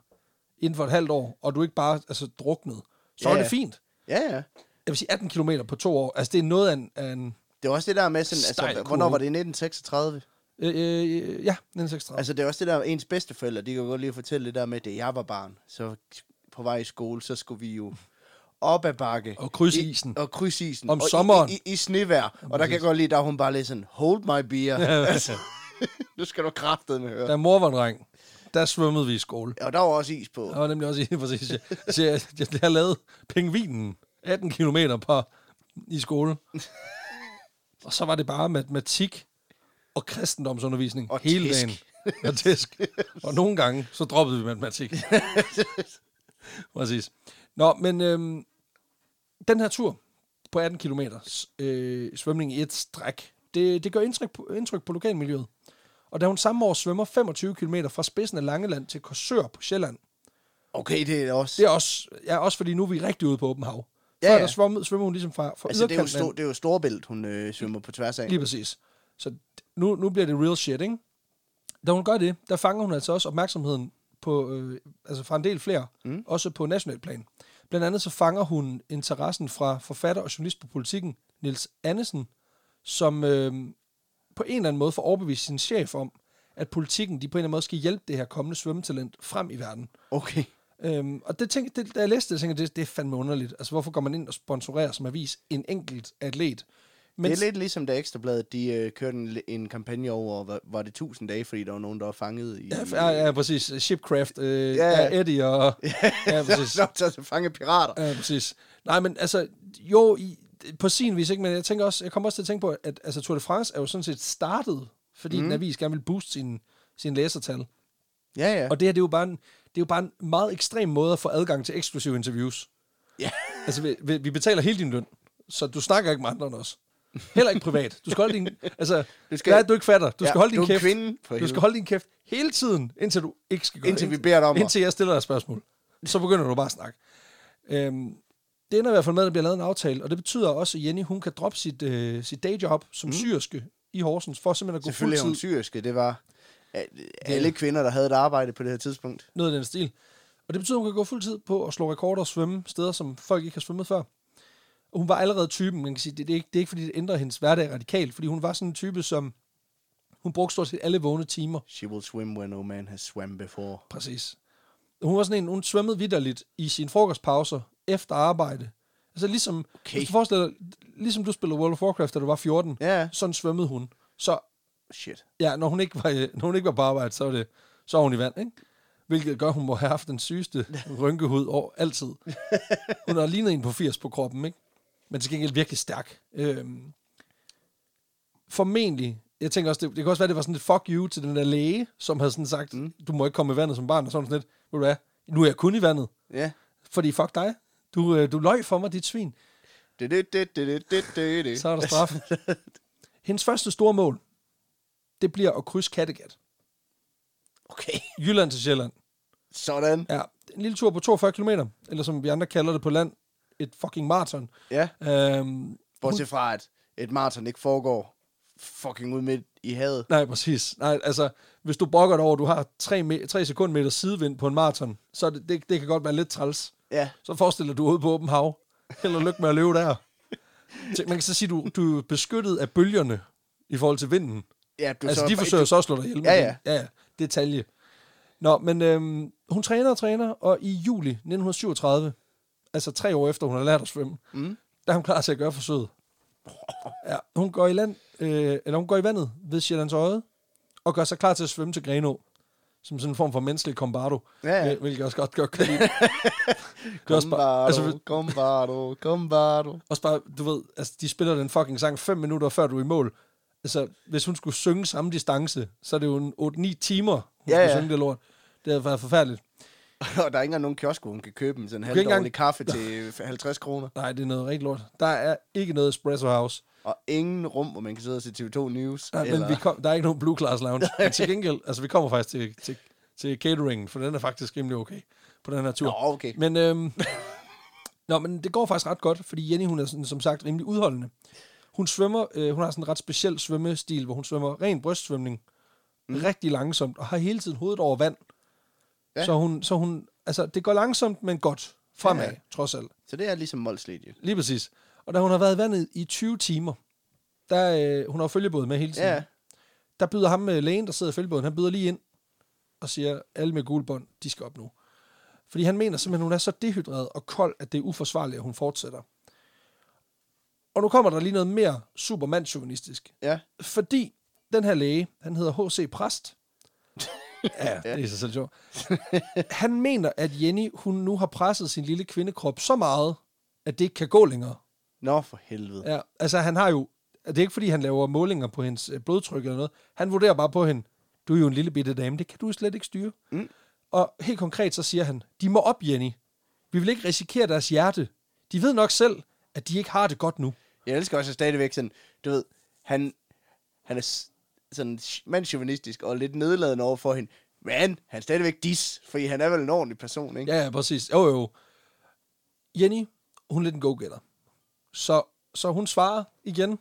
inden for et halvt år, og du ikke bare altså, druknede, så Ja, er det ja. fint. Ja, ja. Jeg vil sige 18 km på to år, altså det er noget af en... Af en Det er også det der med sådan, Stejl altså, hvornår var det? 1936? øh, øh, ja, 1936. Altså, det er også det der, ens bedsteforældre, de kan godt lige fortælle det der med, da jeg var barn, så på vej i skole, så skulle vi jo op ad bakke. Og krydse I- isen. Og krydse isen. Om og sommeren. I, i, i snevejr. Og der kan jeg godt lide, der er hun bare lidt sådan, hold my beer. altså, nu skal du kraftet med høre. Da mor var en dreng, der svømmede vi i skole. Og der var også is på. Der var nemlig også i, præcis. Jeg, jeg, jeg, jeg, jeg lavede pingvinen 18 km på, i skole. Og så var det bare matematik og kristendomsundervisning Og hele tisk. dagen. Og tisk. Og nogle gange, så droppede vi matematik. præcis. Nå, men øhm, den her tur på 18 km øh, svømning i et stræk, det, det gør indtryk på, indtryk på lokalmiljøet. Og da hun samme år svømmer 25 km fra spidsen af Langeland til Korsør på Sjælland, Okay, det er også... det er også, ja, også fordi nu er vi rigtig ude på åben hav. Ja, Før ja. der svømmer, svømmer hun ligesom fra, fra altså, det er, jo stor, det er jo storbælt, hun øh, svømmer på tværs af. Lige præcis. Så nu, nu bliver det real shit, ikke? Da hun gør det, der fanger hun altså også opmærksomheden på, øh, altså fra en del flere, mm. også på national plan. Blandt andet så fanger hun interessen fra forfatter og journalist på politikken, Nils Annesen, som øh, på en eller anden måde får overbevist sin chef om, at politikken de på en eller anden måde skal hjælpe det her kommende svømmetalent frem i verden. Okay. Øhm, og det tænkte, det, da jeg læste det, tænkte jeg, det, det er fandme underligt. Altså, hvorfor går man ind og sponsorerer som avis en enkelt atlet? Men det er lidt ligesom da Ekstrabladet, de øh, kørte en, en kampagne over, var, var det 1000 dage, fordi der var nogen, der var fanget i... Ja, ja, ja præcis. Shipcraft, øh, Ja, ja, ja. Eddie og... ja, præcis. så til at fange pirater. Ja, præcis. Nej, men altså, jo, i, på sin vis, ikke? men jeg tænker også, jeg kommer også til at tænke på, at altså, Tour de France er jo sådan set startet, fordi mm. den avis gerne vil booste sin, sin læsertal. Ja, ja. Og det her, det er jo bare en, det er jo bare en meget ekstrem måde at få adgang til eksklusive interviews. Ja. Altså, vi, vi betaler hele din løn, så du snakker ikke med andre end os. Heller ikke privat. Du skal holde din... Altså, Du skal- hvad er du ikke fatter? Du Ja, skal holde din du kæft. kvinde, du skal holde din kæft hele tiden, indtil du ikke skal gøre Indtil vi beder dig om Indtil jeg stiller dig et spørgsmål. Så begynder du bare at snakke. Øhm, det ender i hvert fald med, at der bliver lavet en aftale, og det betyder også, at Jenny hun kan droppe sit, øh, sit dayjob som mm. syrske i Horsens, for simpelthen at gå Selvfølgelig er hun fuldtid syriske. Det var alle kvinder, der havde et arbejde på det her tidspunkt. noget af den stil. Og det betyder, at hun kan gå fuldtid på at slå rekorder og svømme steder, som folk ikke har svømmet før. Og hun var allerede typen, man kan sige, det, det, er ikke, det er ikke, fordi det ændrer hendes hverdag radikalt, fordi hun var sådan en type, som hun brugte stort set alle vågne timer. She will swim where no man has swam before. Præcis. Hun var sådan en, hun svømmede vidderligt i sine frokostpauser efter arbejde. Altså ligesom, Okay. hvis du forestiller ligesom du spillede World of Warcraft, da du var 14, Ja, sådan svømmede hun. Så shit. ja, når hun ikke var, øh, når hun ikke var på arbejde, så var, det, så var hun i vand, ikke? Hvilket gør, at hun må have haft den sygeste rynkehud over altid. Hun har lignet en på 80 på kroppen, ikke? Men til gengæld virkelig stærk. Øhm, formentlig, jeg tænker også, det, det kan også være, det var sådan et fuck you til den der læge, som havde sådan sagt, mm. du må ikke komme i vandet som barn, og sådan sådan lidt, ved du hvad, nu er jeg kun i vandet, Ja. fordi fuck dig, du, øh, du løj for mig, dit svin. Det, det, det, det, det, det, det. Så er der straf. Hendes første store mål, det bliver at krydse Kattegat. Okay. Jylland til Sjælland. Sådan. Ja, en lille tur på 42 km, eller som vi andre kalder det på land, et fucking maraton. Ja. Øhm, Bortset fra, at et maraton ikke foregår fucking ud midt i havet. nej, præcis. Nej, altså, hvis du brokker dig over, at du har 3, me- 3 sekundmeter sidevind på en maraton, så det, det, det kan godt være lidt træls. Ja. Så forestil dig, at du ude på åben hav. Held og lykke med at løbe der. Man kan så sige, du, du er beskyttet af bølgerne i forhold til vinden. Ja, du altså, så, de forsøger så at slå dig ihjel Ja, det. ja. ja, ja. Detalje. Nå, men øhm, hun træner og træner, og i juli 1937, altså tre år efter hun har lært at svømme, Mm. der er hun klar til at gøre forsøget. Ja, hun går i land, øh, eller hun går i vandet ved Sjællands Øje, og gør sig klar til at svømme til Grenå, som sådan en form for menneskelig kombardo, Ja, ja. hvilket også godt, godt kan lide. bare, altså, Combardo, Combardo. også bare, du ved, altså, de spiller den fucking sang fem minutter før du er i mål. Altså, hvis hun skulle synge samme distance, så er det jo en 8-9 timer, hun Ja, ja, skulle synge det lort. Det havde været forfærdeligt. Og der er ikke engang nogen kiosk, hvor hun kan købe en sådan halvdårlig engang- kaffe til 50 kroner. Nej, det er noget rigtig lort. Der er ikke noget espresso house. Og ingen rum, hvor man kan sidde og se TV2 News. Nej, eller... men vi kom, der er ikke nogen blue class lounge. Men til gengæld, altså vi kommer faktisk til, til, til cateringen, for den er faktisk rimelig okay på den her tur. Nå, okay. Men, øhm, nå, men det går faktisk ret godt, fordi Jenny, hun er sådan, som sagt rimelig udholdende. Hun svømmer, øh, hun har sådan en ret speciel svømmestil, hvor hun svømmer ren brystsvømning, mm. rigtig langsomt, og har hele tiden hovedet over vand. Ja. Så hun, så hun, altså det går langsomt, men godt fremad, Ja. trods alt. Så det er ligesom Molsledje. Lige præcis. Og da hun har været i vandet i 20 timer, der, øh, hun har følgebåd med hele tiden. Ja. Der byder ham med lægen, der sidder i følgebåden, han byder lige ind og siger, alle med gule bånd, de skal op nu. Fordi han mener simpelthen, hun er så dehydreret og kold, at det er uforsvarligt, at hun fortsætter. Og nu kommer der lige noget mere supermandsjuvenistisk. Ja. Fordi den her læge, han hedder H.C. Præst. ja, det er sig selv sjovt. Han mener, at Jenny, hun nu har presset sin lille kvindekrop så meget, at det ikke kan gå længere. Nå, for helvede. Ja, altså han har jo, det er ikke fordi, han laver målinger på hendes øh, blodtryk eller noget. Han vurderer bare på hende, du er jo en lille bitte dame, det kan du slet ikke styre. Mm. Og helt konkret så siger han, de må op, Jenny. Vi vil ikke risikere deres hjerte. De ved nok selv, at de ikke har det godt nu. Jeg elsker også stadigvæk sådan, du ved, han, han er sådan mandsjuvenistisk og lidt nedladende over for hende. Men han er stadigvæk dis, fordi han er vel en ordentlig person, ikke? Ja, ja, præcis. Jo, jo. Jenny, hun er lidt en go-getter. Så, så hun svarer igen,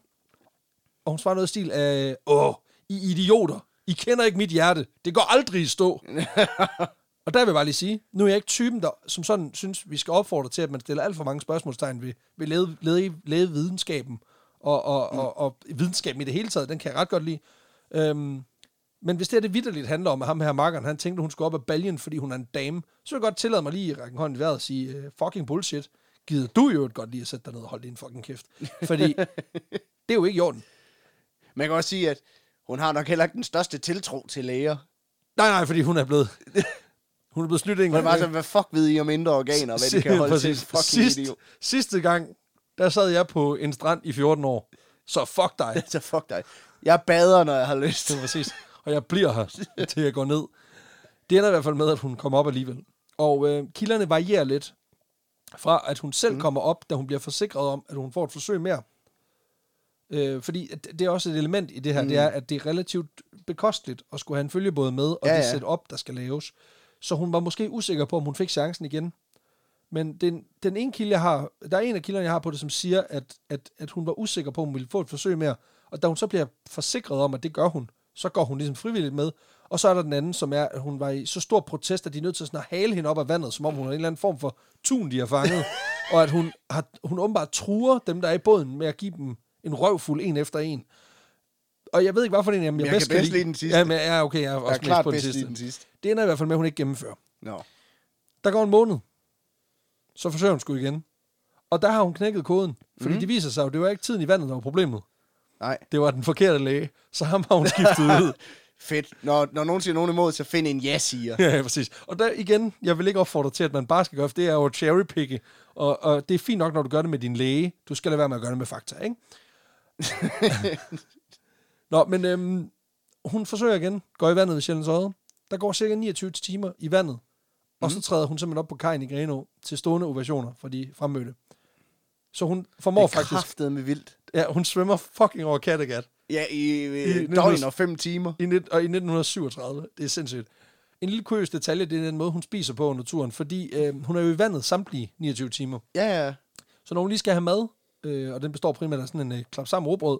og hun svarer noget i stil af, åh, I idioter, I kender ikke mit hjerte. Det går aldrig i stå. og der vil jeg bare lige sige, nu er jeg ikke typen, der som sådan synes, vi skal opfordre til, at man stiller alt for mange spørgsmålstegn ved, ved læge, læge, lægevidenskaben og, og, mm. og, og videnskaben i det hele taget, den kan jeg ret godt lide. Øhm, men hvis det er det vidderligt handler om, at ham her makkeren, han tænkte, hun skulle op af baljen, fordi hun er en dame, så vil jeg godt tillade mig lige at række hånden i vejret og sige, uh, fucking bullshit. Gider du jo godt lige at sætte dig ned og holde din fucking kæft. Fordi det er jo ikke i orden. Man kan også sige, at hun har nok heller ikke den største tiltro til læger. Nej, nej, fordi hun er blevet... Hun er blevet snydt en Hun gang. sådan, hvad fuck ved I om indre organer, hvad de kan holde til? Fucking Sidst, idiot. sidste gang, der sad jeg på en strand i 14 år. Så fuck dig. Så fuck dig. Jeg bader, når jeg har lyst. Det er præcis. Og jeg bliver her, til jeg går ned. Det ender i hvert fald med, at hun kommer op alligevel. Og øh, kilderne varierer lidt fra, at hun selv mm. kommer op, da hun bliver forsikret om, at hun får et forsøg mere. Øh, fordi det er også et element i det her, mm. det er, at det er relativt bekosteligt at skulle have en følgebåd med, og ja, det ja. setup, der skal laves. Så hun var måske usikker på, om hun fik chancen igen. Men den, den ene kilde, jeg har, der er en af kilderne, jeg har på det, som siger, at, at, at hun var usikker på, om hun ville få et forsøg mere. Og da hun så bliver forsikret om, at det gør hun, så går hun ligesom frivilligt med. Og så er der den anden, som er, at hun var i så stor protest, at de er nødt til sådan at hale hende op af vandet, som om hun er en eller anden form for tun, de har fanget. og at hun, har, hun åbenbart truer dem, der er i båden, med at give dem en røvfuld en efter en. Og jeg ved ikke, hvorfor det er, men jeg, Jeg bedst kan bedst lide den sidste. Ja, men, ja, okay, jeg er Jeg også er mest klart på den bedst i sidste. den sidste. Det ender i hvert fald med, at hun ikke gennemfører. Nå. Der går en måned. Så forsøger hun sgu igen. Og der har hun knækket koden. Fordi mm. det viser sig jo, det var ikke tiden i vandet, der var problemet. Nej. Det var den forkerte læge. Så ham har hun skiftet ud. Fedt. Når, når nogen siger nogen imod, så find en ja-siger. ja, ja, præcis. Og der igen, jeg vil ikke opfordre til, at man bare skal gøre, for det er jo at cherrypicke. Og, og det er fint nok, når du gør det med din læge. Du skal lade være med at gøre det med fakta, ikke? Nå, men øhm, hun forsøger igen. Går i vandet ved Sjællands Odde. Der går cirka 29 timer i vandet. Og så træder hun simpelthen op på kajen i Greno til stående ovationer for de fremmødte. Så hun formår Det er faktisk... kraftet med vildt. Ja, hun svømmer fucking over Kattegat. Ja, i, i I- døgn og fem timer. I, net, og i 1937. Det er sindssygt. En lille kuriøs detalje, det er den måde, hun spiser på under turen, fordi øh, hun er jo i vandet samtlige 29 timer. Ja, ja. Så når hun lige skal have mad, øh, og den består primært af sådan en øh, klap sammen råbrød.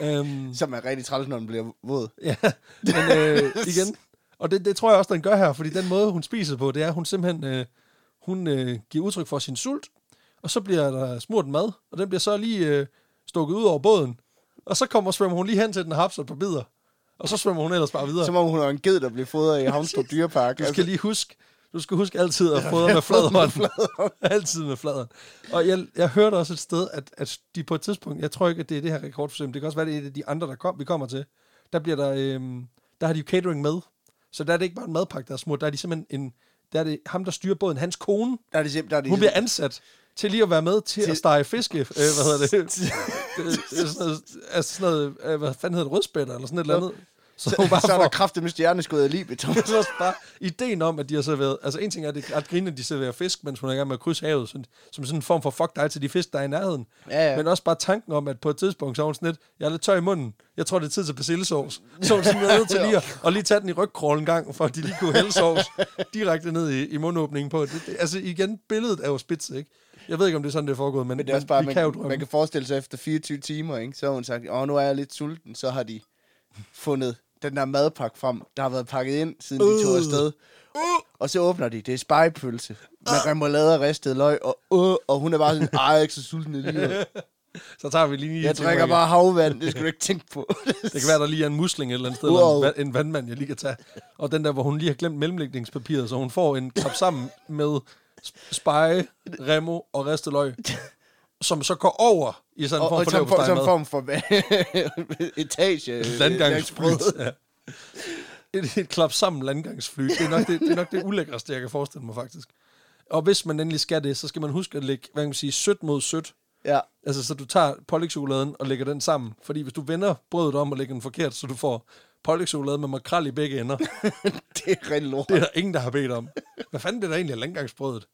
Øhm, Som er rigtig træls, når den bliver våd. ja, men øh, igen. Og det, det tror jeg også, den gør her, fordi den måde, hun spiser på, det er, at hun simpelthen øh, hun, øh, giver udtryk for sin sult, og så bliver der smurt mad, og den bliver så lige øh, stukket ud over båden. Og så kommer svømmer hun lige hen til den og hapser et par bidder. Og så svømmer hun ellers bare videre. Som om hun er en ged, der bliver fodret i Havnstrup Dyrepark. Altså, Du skal lige huske, du skal huske altid at fodre med fladeren. altid med fladeren. Og jeg, jeg hørte også et sted, at, at de på et tidspunkt, jeg tror ikke, at det er det her rekordforsøg, det kan også være, det er et af de andre, der kom, vi kommer til. Der bliver der, øhm, der har de jo catering med. Så der er det ikke bare en madpakke, der er smurt. Der er de simpelthen en, der er det ham, der styrer båden, hans kone. der er det simpelthen... Der er det Hun bliver ansat til lige at være med til, til at stege fiske. Øh, hvad hedder det? det, det er sådan noget, altså sådan noget hvad fanden hedder det, rødspætter, eller sådan et eller andet. Så, hun bare så er der får- kraftigt med stjerneskud af livet. også bare ideen om, at de har serveret... Altså, en ting er, at det er ret griner, at de serverer fisk, mens hun er i gang med at krydse havet, sådan, som sådan en form for fuck dig til de fisk, der er i nærheden. Ja, ja. Men også bare tanken om, at på et tidspunkt, så er hun sådan lidt, jeg er lidt tør i munden. Jeg tror, det er tid til persillesovs. Så hun sådan ned til lige at, og lige tage den i rygkrål en gang, for at de lige kunne hælde sovs direkte ned i, i mundåbningen på. Det, det, altså igen, billedet er jo spids, ikke? Jeg ved ikke, om det er sådan, det er foregået, men, Men det er også bare, vi kan jo man, man kan forestille sig efter 24 timer, ikke? så har hun sagt, åh, nu er jeg lidt sulten, så har de fundet den der madpakke frem, der har været pakket ind, siden de tog Øh. afsted. Og så åbner de, det er spejepølse med remoulade og ristet løg, og, øh, og hun er bare sådan, ej, jeg er ikke så sulten alligevel. Så tager vi lige... Jeg drikker Rikke. bare havvand, det skal du ikke tænke på. Det kan være, der lige er en musling et eller andet sted, Wow. eller en, va- en vandmand, jeg lige kan tage. Og den der, hvor hun lige har glemt mellemlægningspapiret, så hun får en klap sammen med sp- speje, remo og ristet løg, som så går over i sådan en og, form og for for, som leverpostejmad. form for etage. Landgangsbrød. Ja. Et, et klap sammen landgangsfly. Det er, nok det, det er nok det ulækreste, jeg kan forestille mig faktisk. Og hvis man endelig skal det, så skal man huske at lægge, hvad kan man sige, sødt mod sødt. Ja, Altså, så du tager pålægchokoladen og lægger den sammen. Fordi hvis du vender brødet om og lægger den forkert, så du får pålægchokolade med makrel i begge ender. det er rigtig lort. Det er der ingen, der har bedt om. Hvad fanden det der egentlig af landgangsbrødet?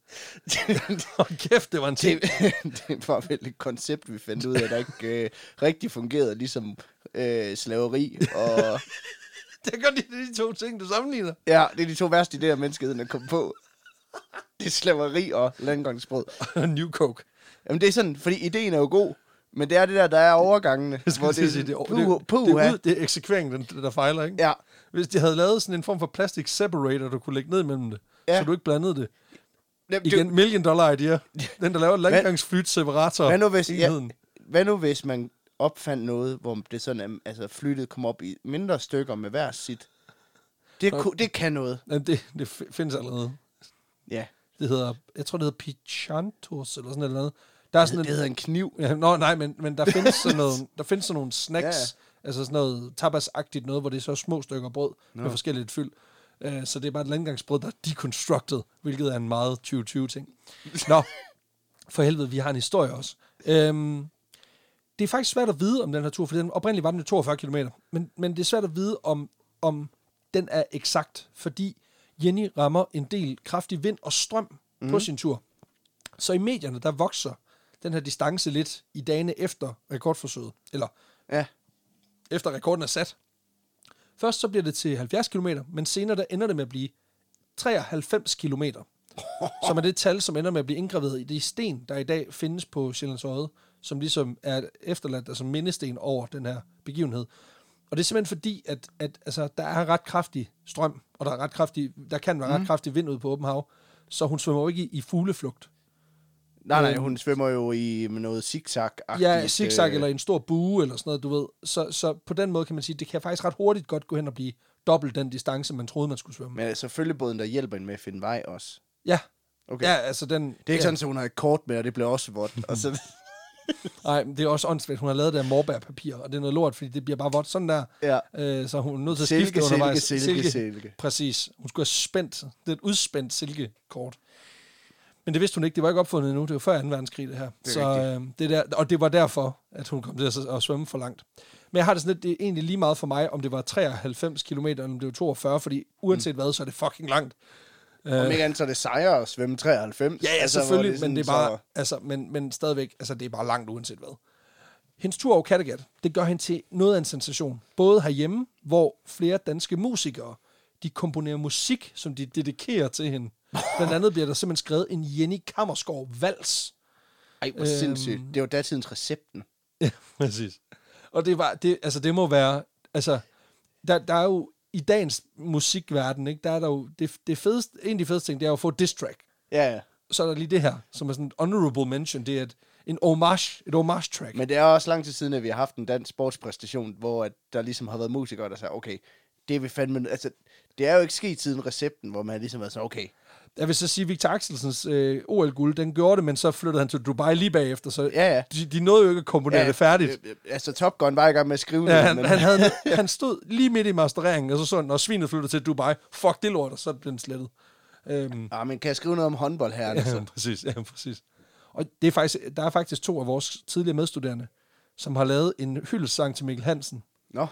Hold kæft, det var en ting. det, det var vel et koncept, vi fandt ud af, der ikke øh, rigtig fungerede, ligesom øh, slaveri. Og Det er godt, det er de to ting, du sammenligner. ja, det er de to værste idéer, menneskeheden er kommet på. Det er slaveri og landgangsbrød. New Coke. Jamen det er sådan, fordi ideen er jo god, men det er det der, der er overgangene. Jeg hvor det, sige, det, puh, det, puh, det, ja. det, det er eksekveringen, der fejler, ikke? ja. Hvis de havde lavet sådan en form for plastic separator, du kunne lægge ned mellem det, Ja. så du ikke blandede det. Jamen, Igen, million dollar idea. Den, der laver landgangsflyt separator. Hvad nu hvis, ja, hvad nu hvis man opfandt noget, hvor det sådan, er- altså flyttet kom op i mindre stykker med hver sit? Det, Nå. ku, det kan noget. Jamen, det, det fi- findes allerede. Ja. Det hedder, jeg tror, det hedder Pichantos, eller sådan noget. Der er Det, sådan det hedder en kniv. Ja, nå, nej, men, men der findes sådan noget, der findes sådan nogle snacks, Ja, altså sådan noget tapas-agtigt noget, hvor det er så små stykker brød Nå. med forskelligt fyld. Uh, så det er bare et landgangsbrød, der er deconstructed, hvilket er en meget 2020-ting. Nå, for helvede, vi har en historie også. Um, det er faktisk svært at vide om den her tur, for den oprindeligt var den jo 42 km, men, men det er svært at vide om, om den er eksakt, fordi Jenny rammer en del kraftig vind og strøm mm. på sin tur. Så i medierne, der vokser den her distance lidt i dagene efter rekordforsøget, eller Ja. efter rekorden er sat. Først så bliver det til 70 km, men senere der ender det med at blive 93 km, som er det tal, som ender med at blive indgraveret i de sten, der i dag findes på Sjællands Odde, som ligesom er efterladt altså mindesten over den her begivenhed. Og det er simpelthen fordi, at, at altså, der er ret kraftig strøm, og der, er ret kraftig, der kan være ret kraftig vind ud på åben hav, så hun svømmer jo ikke i, i fugleflugt. Nej, nej, Øhm. hun svømmer jo i noget zigzag Ja, zigzag øh, eller en stor bue eller sådan noget, du ved. Så, så på den måde kan man sige, det kan faktisk ret hurtigt godt gå hen og blive dobbelt den distance, man troede, man skulle svømme. Men selvfølgelig båden, der hjælper hende med at finde vej også. Ja, Okay. ja altså den... Det er ikke ja. sådan, at hun har et kort med, og det bliver også vådt. og så, Nej, det er også åndssvagt. Hun har lavet det af morbærpapir, og det er noget lort, fordi det bliver bare vådt sådan der. ja. Øh, så hun er nødt til at Silke, skifte silke, undervejs. silke, silke. Præcis. Hun skulle have spændt. Det er et udspændt silkekort. Men det vidste hun ikke. Det var ikke opfundet endnu. Det var før 2. verdenskrig, det her. Det så, øh, det der, og det var derfor, at hun kom til at, at svømme for langt. Men jeg har det sådan lidt, det er egentlig lige meget for mig, om det var 93 km, eller om det var 42, fordi uanset hvad, så er det fucking langt. Om ikke andet, så er det sejre at svømme 93. Ja, ja, Altså, selvfølgelig, men det er bare, altså, men, men stadigvæk, altså, det er bare langt uanset hvad. Hendes tur over Kattegat, det gør hende til noget af en sensation. Både herhjemme, hvor flere danske musikere, de komponerer musik, som de dedikerer til hende. Blandt andet bliver der simpelthen skrevet en Jenny Kammerskov vals. Ej, hvor Øhm. sindssygt. Det var datidens recepten. Ja, præcis. Og det var, det, altså det må være, altså, der, der er jo i dagens musikverden, ikke, der er der jo, det, det fedeste, en af de fedeste ting, det er jo at få diss track. Ja, ja. Så er der lige det her, som er sådan en honorable mention, det er et, en homage, et homage track. Men det er også lang tid siden, at vi har haft en dansk sportspræstation, hvor at der ligesom har været musikere, der sagde, okay, det er vi fandme... Altså, det er jo ikke sket siden recepten, hvor man ligesom har sådan, okay, Jeg vil så sige, at Victor Axelsens øh, OL-guld, den gjorde det, men så flyttede han til Dubai lige bagefter, så ja, ja. de, de nåede jo ikke at komponere ja, det færdigt. Øh, altså, Top Gun var i gang med at skrive Ja, det, han, men han, havde, han stod lige midt i mastereringen, og så så han, når svinet flyttede til Dubai, fuck det lort, og så blev den slettet. Øhm, ah, men kan jeg skrive noget om håndbold her? Altså? ja, præcis, ja, præcis. Og det er faktisk, der er faktisk to af vores tidligere medstuderende, som har lavet en hyldesang til Mikkel Hansen. Nå,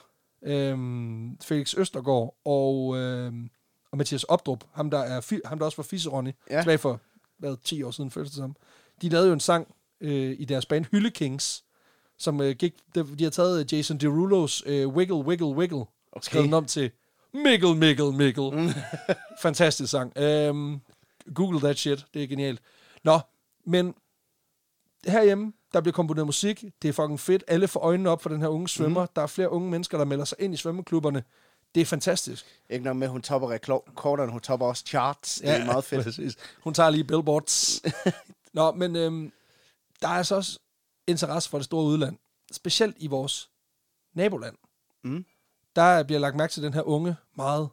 øhm, Felix Østergaard og, øhm, og Mathias Opdrup, ham der, er, ham der også var Fisseronny, Ja. tilbage for hvad, 10 år siden, føltes det som. De lavede jo en sang øh, i deres band Hylle Kings, som øh, gik, de, de har taget Jason Derulos øh, Wiggle, Wiggle, Wiggle, okay. Skrevet den om til Mikkel, Mikkel, Mikkel. Fantastisk sang. Øhm, Google that shit, det er genialt. Nå, men herhjemme, der bliver komponeret musik. Det er fucking fedt. Alle får øjnene op for den her unge svømmer. Mm. Der er flere unge mennesker, der melder sig ind i svømmeklubberne. Det er fantastisk. ikke nok med, hun topper rekorderne, hun topper også charts. Det er meget fedt. Præcis. Hun tager lige billboards. Nå, men øhm, der er altså også interesse for det store udland. Specielt i vores naboland. Mm. Der bliver lagt mærke til den her unge, meget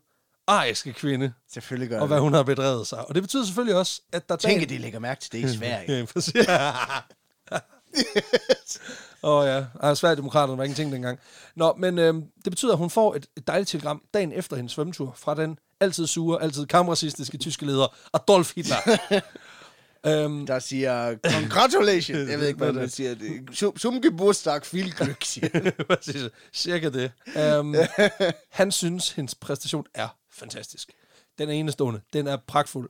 ariske kvinde, Selvfølgelig gør og hvad det. hun har bedrevet sig. Og det betyder selvfølgelig også, at der Tænk, at de lægger mærke til det i Sverige. Ja, præcis. Åh oh, ja, Ej, Sverigedemokraterne var ingenting dengang. Nå, men øhm, det betyder, at hun får et, et dejligt telegram dagen efter hendes svømmetur fra den altid sure, altid kamracistiske tyske leder, Adolf Hitler. øhm, Der siger, congratulations. Jeg ved ikke, hvad man siger. Zum Geburtstag, viel Glück, siger præcis, cirka det. Øhm, han synes, hendes præstation er fantastisk. Den er enestående. Den er pragtfuld.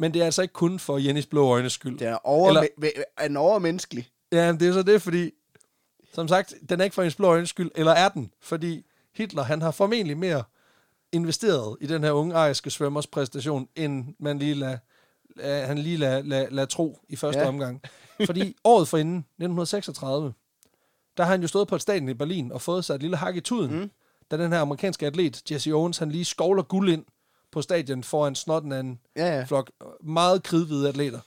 Men det er altså ikke kun for Jennys blå øjnes skyld. Det er, over, Eller- er overmenneskelig. Ja, det er så det, fordi, som sagt, den er ikke for hendes blå øjnes skyld, eller er den? Fordi Hitler, han har formentlig mere investeret i den her unge ariske svømmers præstation, end man lige lader, lad, han lige lader lad, lad tro i første ja. omgang. Fordi året forinden, 1936, der har han jo stået på et stadion i Berlin og fået sig et lille hak i tuden, mm. da den her amerikanske atlet, Jesse Owens, han lige skovler guld ind på stadion foran snotten af en Ja, ja. flok meget kridhvide atleter.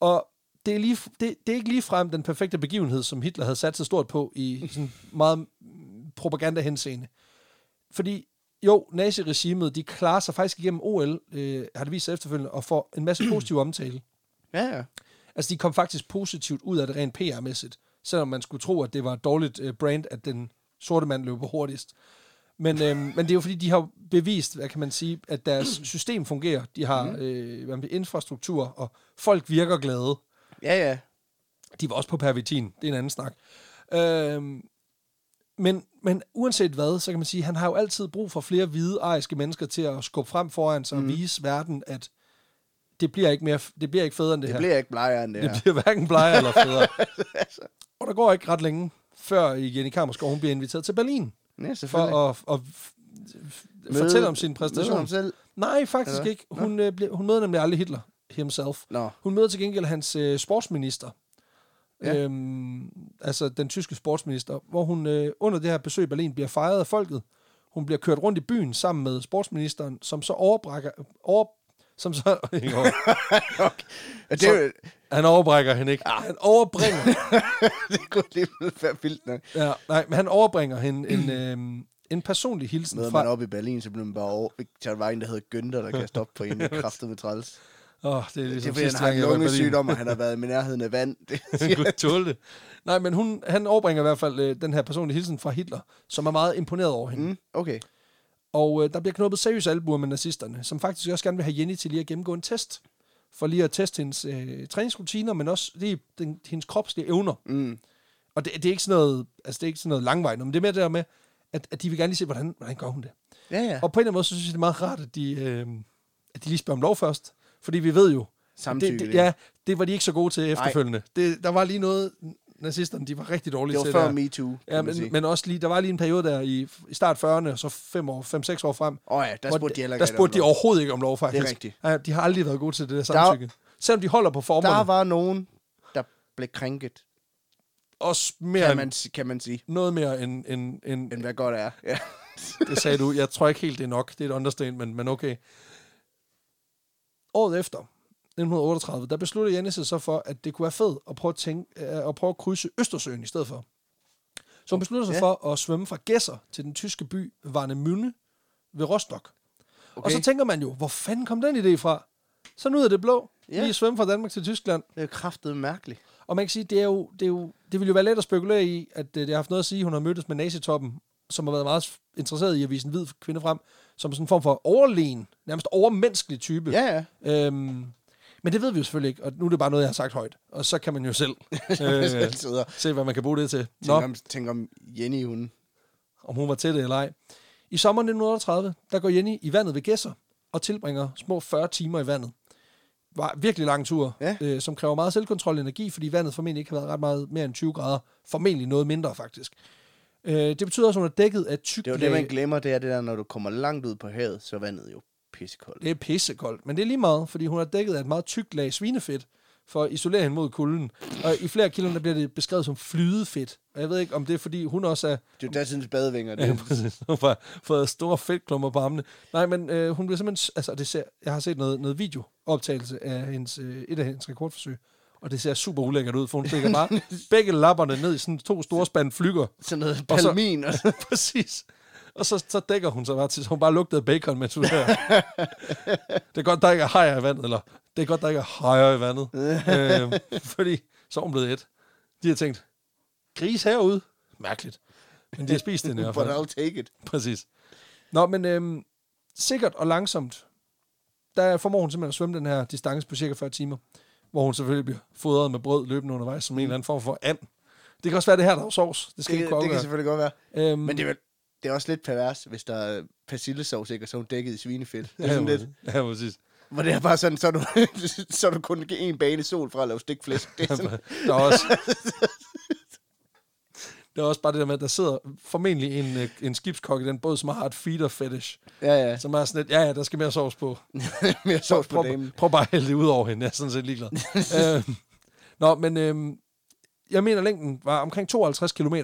Og det, er lige, det, det er ikke lige frem den perfekte begivenhed, som Hitler havde sat sig stort på i sådan meget propaganda henseende. Fordi jo, naziregimet, de klarer sig faktisk igennem OL, øh, har det vist sig efterfølgende, og får en masse positiv omtale. Ja, ja. Altså, de kom faktisk positivt ud af det rent PR-mæssigt, selvom man skulle tro, at det var et dårligt øh, brand, at den sorte mand løb på hurtigst. Men, øh, men det er jo fordi, de har bevist, hvad kan man sige, at deres system fungerer. De har øh, man siger, infrastruktur, og folk virker glade. Ja, ja. De var også på pervitin, det er en anden snak. Øh, men, men uanset hvad, så kan man sige, han har jo altid brug for flere hvide, ariske mennesker til at skubbe frem foran sig mm. og vise verden, at det bliver ikke, mere, det bliver ikke federe end det, Det her. bliver ikke blegere end det, Det her. bliver hverken blegere eller federe. og der går ikke ret længe, før Jenny Kammerskov, hun bliver inviteret til Berlin, Ja, selvfølgelig. for at, at f- fortælle om sin Møde præstation. ham selv. Nej, faktisk Eller? ikke. Hun, øh, bliver- hun møder nemlig aldrig Hitler himself. Nå, Hun møder til gengæld hans øh, sportsminister. Ja. Øhm, altså den tyske sportsminister, hvor hun øh, under det her besøg i Berlin bliver fejret af folket. Hun bliver kørt rundt i byen sammen med sportsministeren, som så overbrækker... Over, som så, Ja, det, er jo- han overbrækker hende ikke. Han overbringer det kunne lige være vildt nok. Ja, nej, men han overbringer hende en, øhm, en personlig hilsen Møder man fra... op i Berlin, så bliver man bare over... Er der bare en, der hedder Günther, der kan stoppe på en, der er kraftet med træls. Åh, oh, det er Det er ligesom fordi, han sidste har en var lungesygdom, og han har været i nærheden af vand. Det, Han kunne tåle det. Nej, men hun, han overbringer i hvert fald øh, den her personlige hilsen fra Hitler, som er meget imponeret over hende. Mm, okay. Og øh, der bliver knuppet seriøse albuer med nazisterne, som faktisk også gerne vil have Jenny til lige at gennemgå en test. For lige at teste hendes øh, træningsrutiner, men også lige den, hendes kropslige evner. Mm. Og det, det, er ikke sådan noget, altså det er ikke sådan noget langvejt, men det er mere det der med, at, at de vil gerne lige se, hvordan, hvordan gør hun det. Ja, ja. Og på en eller anden måde, så synes jeg, det er meget rart, at de, øh, at de lige spørger om lov først. Fordi vi ved jo, Samtykke. det, det, ja, det var de ikke så gode til efterfølgende. Det, der var lige noget, nazisterne, de var rigtig dårlige det var til før der. MeToo, Ja, men, men også lige, der var lige en periode der i, i start 40'erne, og så 5 år, 5-6 år frem. Åh oh, ja, der spurgte de heller der ikke spurgte de overhovedet ikke om lov, faktisk. Det er rigtigt. Ja, de har aldrig været gode til det der samtykke. Selvom de holder på formerne, Der var nogen, der blev krænket, også mere kan man, kan man sige, noget mere end, end, end, end hvad godt er. Ja. Det sagde du. Jeg tror ikke helt, det er nok. Det er et understatement, men okay. Året efter, 1938, der besluttede sig så for, at det kunne være fedt at prøve at, tænke, øh, at, prøve at krydse Østersøen i stedet for. Så hun besluttede sig Ja. for at svømme fra Gæsser til den tyske by Warnemünde ved Rostock. Okay. Og så tænker man jo, hvor fanden kom den idé fra? Så nu er det blå. Ja. Lige svømme fra Danmark til Tyskland. Det er jo kraftet mærkeligt. Og man kan sige, det, er jo, det, er jo, det vil jo være let at spekulere i, at øh, det har haft noget at sige, hun har mødtes med nazitoppen, som har været meget interesseret i at vise en hvid kvinde frem, som sådan en form for overlegen, nærmest overmenneskelig type. Ja, ja. Øhm, men det ved vi jo selvfølgelig ikke, og nu er det bare noget, jeg har sagt højt. Og så kan man jo selv øh, se, hvad man kan bruge det til. Tænk om, tænk om Jenny, hun... om hun var til det eller ej. I sommeren 1938, der går Jenny i vandet ved Gæsser og tilbringer små 40 timer i vandet. Var virkelig lang tur, Ja. øh, som kræver meget selvkontrol og energi, fordi vandet formentlig ikke har været ret meget mere end 20 grader. Formentlig noget mindre, faktisk. Øh, det betyder også, at hun er dækket af tyk Det er jo det, man glemmer, det er det der, når du kommer langt ud på havet, så er vandet jo pissekoldt. Det er pissekoldt, men det er lige meget, fordi hun er dækket af et meget tykt lag svinefedt, for at isolere hende mod kulden. Og i flere kilder, der bliver det beskrevet som flydefedt. Og jeg ved ikke, om det er, fordi hun også er... Det er jo der synes badevinger. Det, Ja, præcis. Hun har fået store fedtklumper på armene. Nej, men øh, hun bliver simpelthen... Altså, det ser, jeg har set noget, noget videooptagelse af hendes, øh, et af hendes rekordforsøg, og det ser super ulækkert ud, for hun stikker bare begge lapperne ned i sådan to store spand flyger. sådan noget Og så- palmin. Og så, Præcis. Og så, så dækker hun sig bare til, så hun bare lugtede bacon, mens hun der. det er godt, der ikke er hajer i vandet, eller det er godt, der ikke er hajer i vandet. øh, fordi så er hun blevet et. De har tænkt, gris herude? Mærkeligt. Men de har spist den i hvert but fald. I'll take it. Præcis. Nå, men øhm, sikkert og langsomt, der formår hun simpelthen at svømme den her distance på cirka 40 timer, hvor hun selvfølgelig bliver fodret med brød løbende undervejs, som en eller anden form for and. Det kan også være det her, der er sovs. Det skal Det, ikke det kan selvfølgelig godt være. Øhm, Men det er, vel, det er også lidt pervers, hvis der er persillesovs, ikke? Og så er hun dækket i svinefedt. Det er ja, sådan lidt, ja, præcis. hvor det er bare sådan, så er du, så er du kun en bane sol fra at lave stikflæsk. Det er sådan, Der er også... Det er også bare det der med, at der sidder formentlig en, øh, en skibskok i den båd, som har et feeder fetish. ja, ja. Som er sådan lidt, ja, ja, der skal mere sovs på. Mere sovs på prøv, damen. prøv bare at hælde det ud over hende. Jeg er sådan set ligeglad. øhm, nå, men øhm, jeg mener, længden var omkring 52 km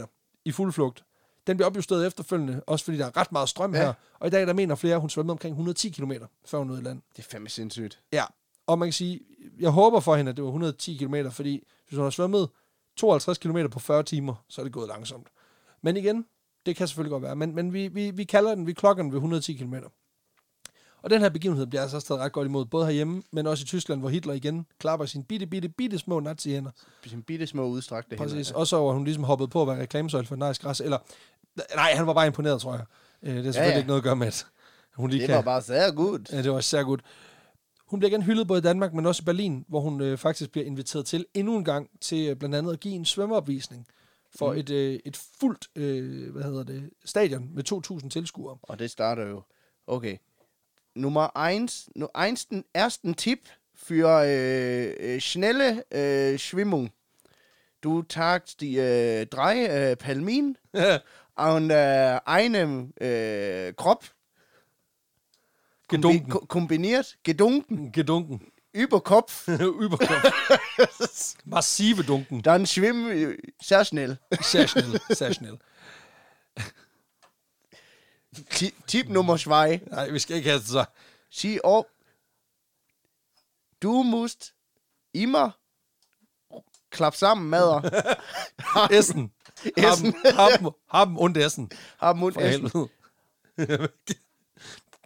i fuld flugt. Den bliver opjusteret efterfølgende, også fordi der er ret meget strøm Ja. her. Og i dag, der mener flere, at hun svømmede omkring 110 km, før hun nåede land. Det er fandme sindssygt. Ja, og man kan sige, jeg håber for hende, at det var 110 km, fordi hvis hun har svømmet 52 km på 40 timer, så er det gået langsomt. Men igen, det kan selvfølgelig godt være. Men, men vi, vi, vi kalder den, vi klokker den ved 110 km. Og den her begivenhed bliver altså stadig ret godt imod, både herhjemme, men også i Tyskland, hvor Hitler igen klapper sin bitte, bitte, bitte små nazi-hænder. Sin bitte små udstrakte Præcis. hænder. Også over, at hun ligesom hoppede på at være reklamesøjle for nice græs. Eller, nej, han var bare imponeret, tror jeg. Øh, Det er selvfølgelig ja, ja. ikke noget at gøre med, at hun lige Det kan... var bare så godt. Ja, det var sehr godt. Hun bliver igen hyldet både i Danmark, men også i Berlin, hvor hun øh, faktisk bliver inviteret til endnu en gang til øh, blandt andet at give en svømmeopvisning for Mm. et, øh, et fuldt øh, hvad hedder det, stadion med 2.000 tilskuere. Og det starter jo. Okay. Nummer 1, nu eins, den ersten Tipp für äh, äh, schnelle äh, Schwimmung. Du tagst die äh, drei äh, Palmin und äh, einem äh, Krop kombi Gedunken. ko- kombiniert, gedunken, Gedunken. über Kopf, Überkopf. Massive Dunken. dann schwimmen sehr schnell. Sehr schnell, sehr schnell. Ti- Tipp Nummer 2. Nej, vi skal ikke have det så. Sig op. Du musst immer klappe sammen madder. Essen. Essen. Haben, haben, haben und Essen. Haben und essen.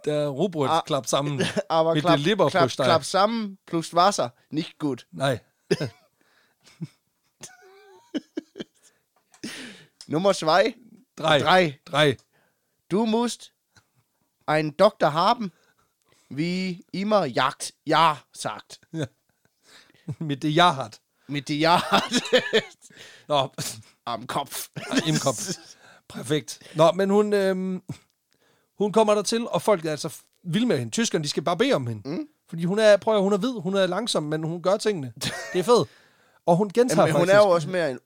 Der Robrød Ah. klap sammen. Aber Mit klapp, der Leber klapp, klapp sammen plus Wasser. Nicht gut. Nej. Nummer 2. Drei. Drei. Drei. Du musst einen Doktor haben, wie immer Jagd Ja sagt. Mit det, jeg har. Mit die Ja Nå, am Kopf. im Kopf. Perfekt. Nå, men hun, øhm, hun kommer der til, og folk er altså vilde med hende. Tyskerne, de skal bare bede om hende. Mm. Fordi hun er, prøv at, hun er hvid, hun er langsom, men hun gør tingene. Det er fedt. Og hun gentager Men hun faktisk... er jo også mere en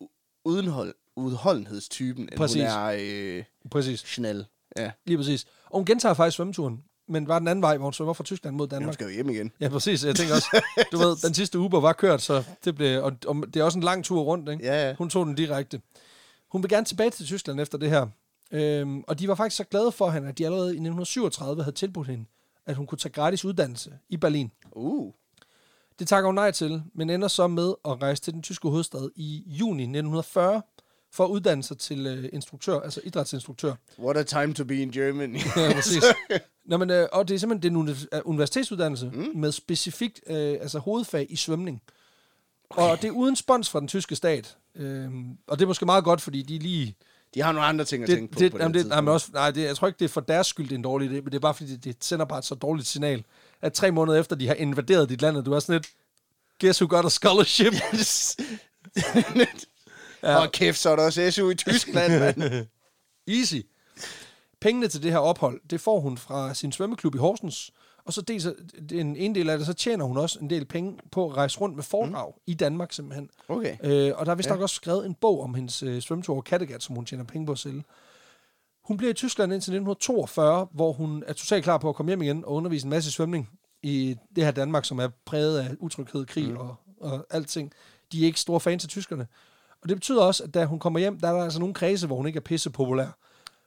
udenhold, udholdenhedstypen, end Præcis. hun er øh, Præcis, snel. Ja, lige præcis. Og hun gentager faktisk svømmeturen, men var den anden vej, hvor hun svømmer fra Tyskland mod hun Danmark. skal jo hjem igen. Ja, præcis. Jeg tænker også, du ved, den sidste Uber var kørt, så det blev... Og, og det er også en lang tur rundt, ikke? Ja, ja. Hun tog den direkte. Hun vil gerne tilbage til Tyskland efter det her. Øhm, og de var faktisk så glade for hende, at de allerede i 1937 havde tilbudt hende, at hun kunne tage gratis uddannelse i Berlin. Uh. Det takker hun nej til, men ender så med at rejse til den tyske hovedstad i juni 1940 for at uddanne sig til øh, instruktør, altså idrætsinstruktør. What a time to be in Germany. Ja, præcis. Nå, men, øh, og det er simpelthen det er en øh, universitetsuddannelse mm. med specifikt øh, altså hovedfag i svømning. Okay. Og det er uden spons fra den tyske stat. Øhm, og det er måske meget godt, fordi de lige... De har nogle andre ting at Det, tænke på. det, på jamen, det, det, jamen, også, nej, det, jeg tror ikke, det er for deres skyld, det er en dårlig idé, men det er bare fordi, det, det sender bare et så dårligt signal, at tre måneder efter, de har invaderet dit land, og du er sådan lidt, guess who got a scholarship? ja. Og kæft, så er der også SU i Tyskland, mand. Easy. Pengene til det her ophold, det får hun fra sin svømmeklub i Horsens, og så dels, en, en del af det, så tjener hun også en del penge på at rejse rundt med foredrag mm. i Danmark simpelthen. Okay. Øh, og der er vist ja. nok også skrevet en bog om hendes øh, svømmetur over Kattegat, som hun tjener penge på at sælge. Hun bliver i Tyskland indtil 1942, hvor hun er totalt klar på at komme hjem igen og undervise en masse svømning i det her Danmark, som er præget af utryghed, krig mm. og, og alting. De er ikke store fans af tyskerne. Og det betyder også, at da hun kommer hjem, der er der altså nogle kredse, hvor hun ikke er pisse populær.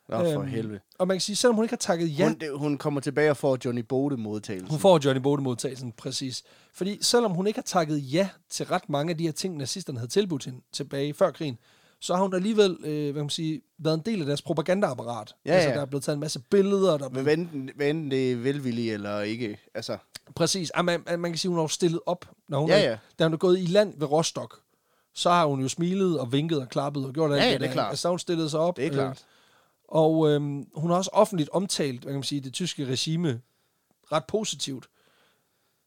Nå, for Øhm, helvede. Og man kan sige, selvom hun ikke har takket ja, Hun, det, hun kommer tilbage og får Johnny Bode modtagelsen. hun får Johnny Bode modtagelsen, præcis. Fordi selvom hun ikke har takket ja til ret mange af de her ting, nazisterne havde tilbudt hende tilbage før krigen, så har hun alligevel, øh, hvad kan man sige, været en del af deres propagandaapparat. Ja, altså, ja. der er blevet taget en masse billeder, der er Men hvad enten, hvad enten det er velvilligt eller ikke. Altså, præcis. Ah, man, man kan sige, hun har stillet op. Når hun Ja, er, ja. Da hun er gået i land ved Rostock, så har hun jo smilet og vinket og klappet og gjort alt Ja, det det er klart. Altså, hun stillet sig op. det er klart. Og øhm, hun har også offentligt omtalt, hvad kan man sige, det tyske regime ret positivt.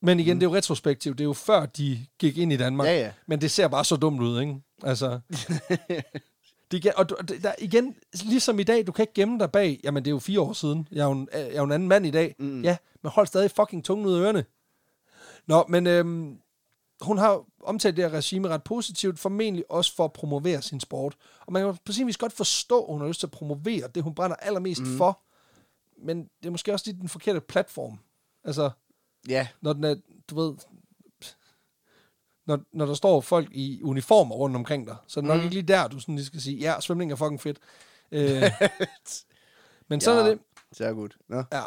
Men igen, mm. det er jo retrospektivt. Det er jo før, de gik ind i Danmark. Ja, ja. Men det ser bare så dumt ud, ikke? Altså... det, og du- der, igen, ligesom i dag, du kan ikke gemme dig bag, jamen det er jo fire år siden, jeg er jo en, jeg er jo en anden mand i dag. Mm. Ja, men hold stadig fucking tungen ud af ørerne. Nå, men øhm, hun har omtalt det her regime ret positivt, formentlig også for at promovere sin sport. Og man kan på sin vis godt forstå, at hun har lyst til at promovere det, hun brænder allermest mm. for. Men det er måske også lige den forkerte platform. Altså, Ja, når den er, du ved, når, når der står folk i uniformer rundt omkring dig, så er det nok Mhm. ikke lige der, du sådan lige skal sige, ja, svømning er fucking fedt. Øh, men sådan Ja. er det. sehr gut. Nå. Ja.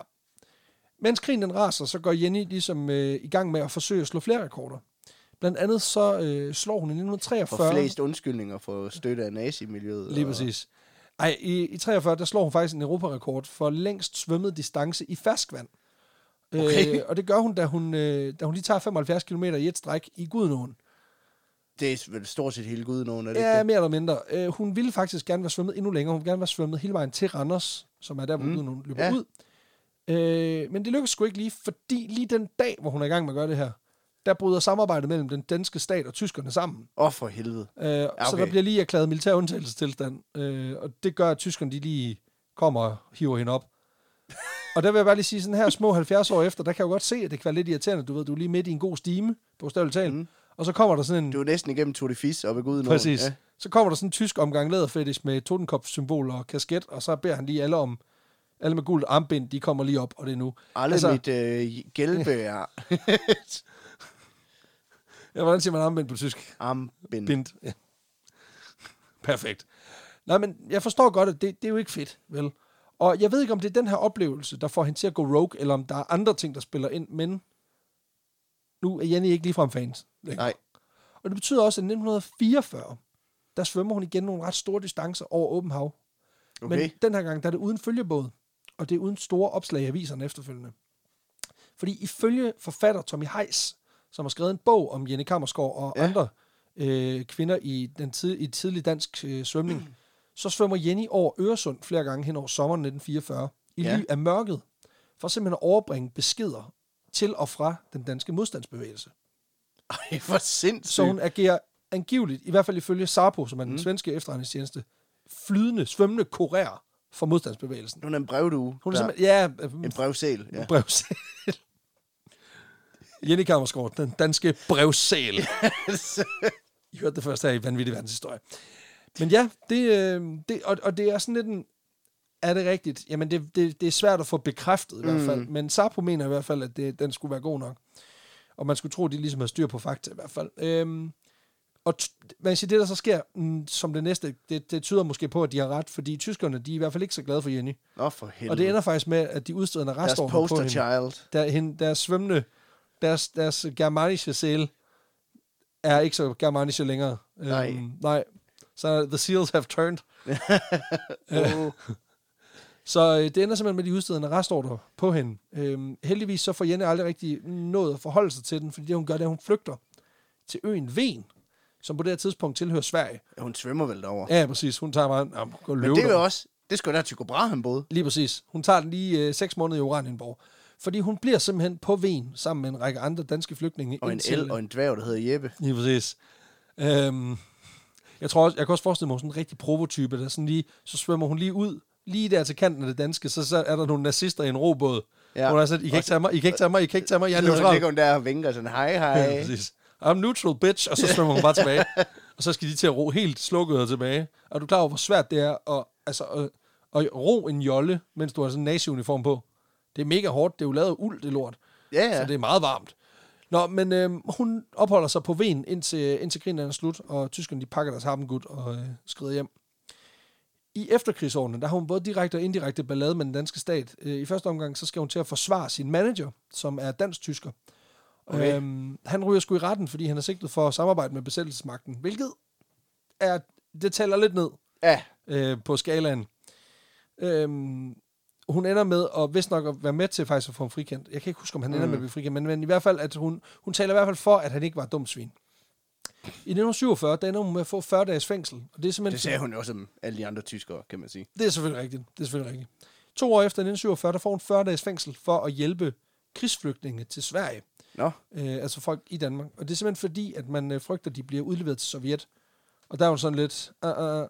Mens krigen den raser, så går Jenny ligesom øh, i gang med at forsøge at slå flere rekorder. Blandt andet så øh, slår hun i For 1943... flest undskyldninger for støtte af nazimiljøet. Lige og- præcis. Ej, i, i 43, der slår hun faktisk en europarekord for længst svømmet distance i ferskvand. Okay. Øh, og det gør hun, da hun, øh, da hun lige tager 75 km i et stræk i Gudenåen. Det er vel stort set hele guden er det Ja, ikke mere eller mindre. Øh, hun ville faktisk gerne være svømmet endnu længere. Hun ville gerne være svømmet hele vejen til Randers, som er der, hvor Mm. Gudenåen løber ja. ud. Øh, men det lykkedes sgu ikke lige, fordi lige den dag, hvor hun er i gang med at gøre det her, der bryder samarbejdet mellem den danske stat og tyskerne sammen. Åh, oh, for helvede. Øh, okay. Så der bliver lige erklæret militær undtagelsestilstand, øh, og det gør, at tyskerne de lige kommer og hiver hende op. og der vil jeg bare lige sige, sådan her små 70 år efter, der kan jeg jo godt se, at det kan være lidt irriterende. Du ved, du er lige midt i en god stime, på talt. Mm. Og så kommer der sådan en... Du er næsten igennem Tour de Fis op ad guden. Præcis. Ja. Så kommer der sådan en tysk omgang læderfetish med Totenkopf-symbol og kasket, og så beder han lige alle om, alle med guld armbind, de kommer lige op, og det er nu. Alle Altså- mit øh, gælpe er Ja, hvordan siger man armbind på tysk? armbind. Bind. Ja. Perfekt. Nej, men jeg forstår godt, at det, det er jo ikke fedt, vel? Og jeg ved ikke, om det er den her oplevelse, der får hende til at gå rogue, eller om der er andre ting, der spiller ind, men nu er Jenny ikke ligefrem fans. længere. Nej. Og det betyder også, at i 1944, der svømmer hun igen nogle ret store distancer over åben hav. Okay. Men den her gang, der er det uden følgebåd, og det er uden store opslag i aviserne efterfølgende. Fordi ifølge forfatter Tommy Heiss, som har skrevet en bog om Jenny Kammersgaard og Ja. andre øh, kvinder i, den tid, i tidlig dansk øh, svømning, så svømmer Jenny over Øresund flere gange hen over sommeren 1944 i Ja. ly af mørket, for simpelthen at overbringe beskeder til og fra den danske modstandsbevægelse. Ej, hvor sindssygt. Så hun agerer angiveligt, i hvert fald ifølge SAPO, som er den Mm. svenske efterretningstjeneste, flydende, svømmende kurér for modstandsbevægelsen. Hun er en brevdue. Hun er der- simpelthen, ja, En brevsæl, ja. ja. brevsæl. Jenny Kammersgaard, den danske brevsæl. I hørte det først her i Vanvittig Verdenshistorie. Men ja, det, øh, det, og, og det er sådan lidt en, er det rigtigt? Jamen, det, det, det er svært at få bekræftet i hvert fald. Mm. Men Sapo mener i hvert fald, at det, den skulle være god nok. Og man skulle tro, at de ligesom har styr på fakta i hvert fald. Øhm, og man kan sige, det der så sker mm, som det næste, det, det tyder måske på, at de har ret, fordi tyskerne, de er i hvert fald ikke så glade for Jenny. Nå, for helvede. Og det ender faktisk med, at de udsteder en arrestordre på poster hende. child. Der, hende, deres svømmende, deres, deres germanische sæl er ikke så germanische længere. Nej. Øhm, nej. Så the seals have turned. Oh. Så øh, det ender simpelthen med, at de udsteder en arrestordre på hende. Øhm, heldigvis så får Jenny aldrig rigtig nået at forholde sig til den, fordi det hun gør, det er, at hun flygter til øen Ven, som på det her tidspunkt tilhører Sverige. Ja, hun svømmer vel derover. Ja, præcis. Hun tager bare, ja, gå og Men det er jo også... Det skulle da Tycho Brahe både. Lige præcis. Hun tager den lige øh, seks måneder i Oranienborg. Fordi hun bliver simpelthen på Ven sammen med en række andre danske flygtninge. Og en el og en dværg, der hedder Jeppe. Lige præcis. Øhm, jeg tror også, jeg kan også forestille mig sådan en rigtig prototype, der sådan lige, så svømmer hun lige ud, lige der til kanten af det danske, så, så er der nogle nazister i en robåd. Ja. Hun er sådan, I kan ikke tage mig, I kan ikke tage mig, I kan ikke tage mig, jeg er Så neutral. ligger hun der og vinker sådan, hej, hej. Ja, præcis. I'm neutral, bitch. Og så svømmer hun bare tilbage. Og så skal de til at ro helt slukket tilbage. Og du er klar over, hvor svært det er at, altså, at, at ro en jolle, mens du har sådan en nazi-uniform på. Det er mega hårdt. Det er jo lavet af uld, det lort. Ja, Ja. ja. Så det er meget varmt. Nå, men øh, hun opholder sig på Ven, indtil, indtil krigen er slut, og tyskerne de pakker deres harpengud og øh, skrider hjem. I efterkrigsårene, der har hun både direkte og indirekte ballade med den danske stat. Øh, I første omgang, så skal hun til at forsvare sin manager, som er dansk-tysker. Okay. Øhm, han ryger sgu i retten, fordi han er sigtet for at samarbejde med besættelsesmagten, hvilket er, det tæller lidt ned Ja, øh, på skalaen. Øhm, hun ender med at vist nok at være med til faktisk at få ham frikendt. Jeg kan ikke huske, om han ender Mm. med at blive frikendt, men, men i hvert fald, at hun, hun taler i hvert fald for, at han ikke var et dumt svin. I 1947, der ender hun med at få 40 dages fængsel. Og det er simpelthen det sagde hun jo også om alle de andre tyskere, kan man sige. det er selvfølgelig rigtigt. Det er selvfølgelig rigtigt. To år efter 1947, der får hun 40 dages fængsel for at hjælpe krigsflygtninge til Sverige. Nå, Øh, altså folk i Danmark. Og det er simpelthen fordi, at man øh, frygter, at de bliver udleveret til Sovjet. Og der er jo sådan lidt... Uh, uh.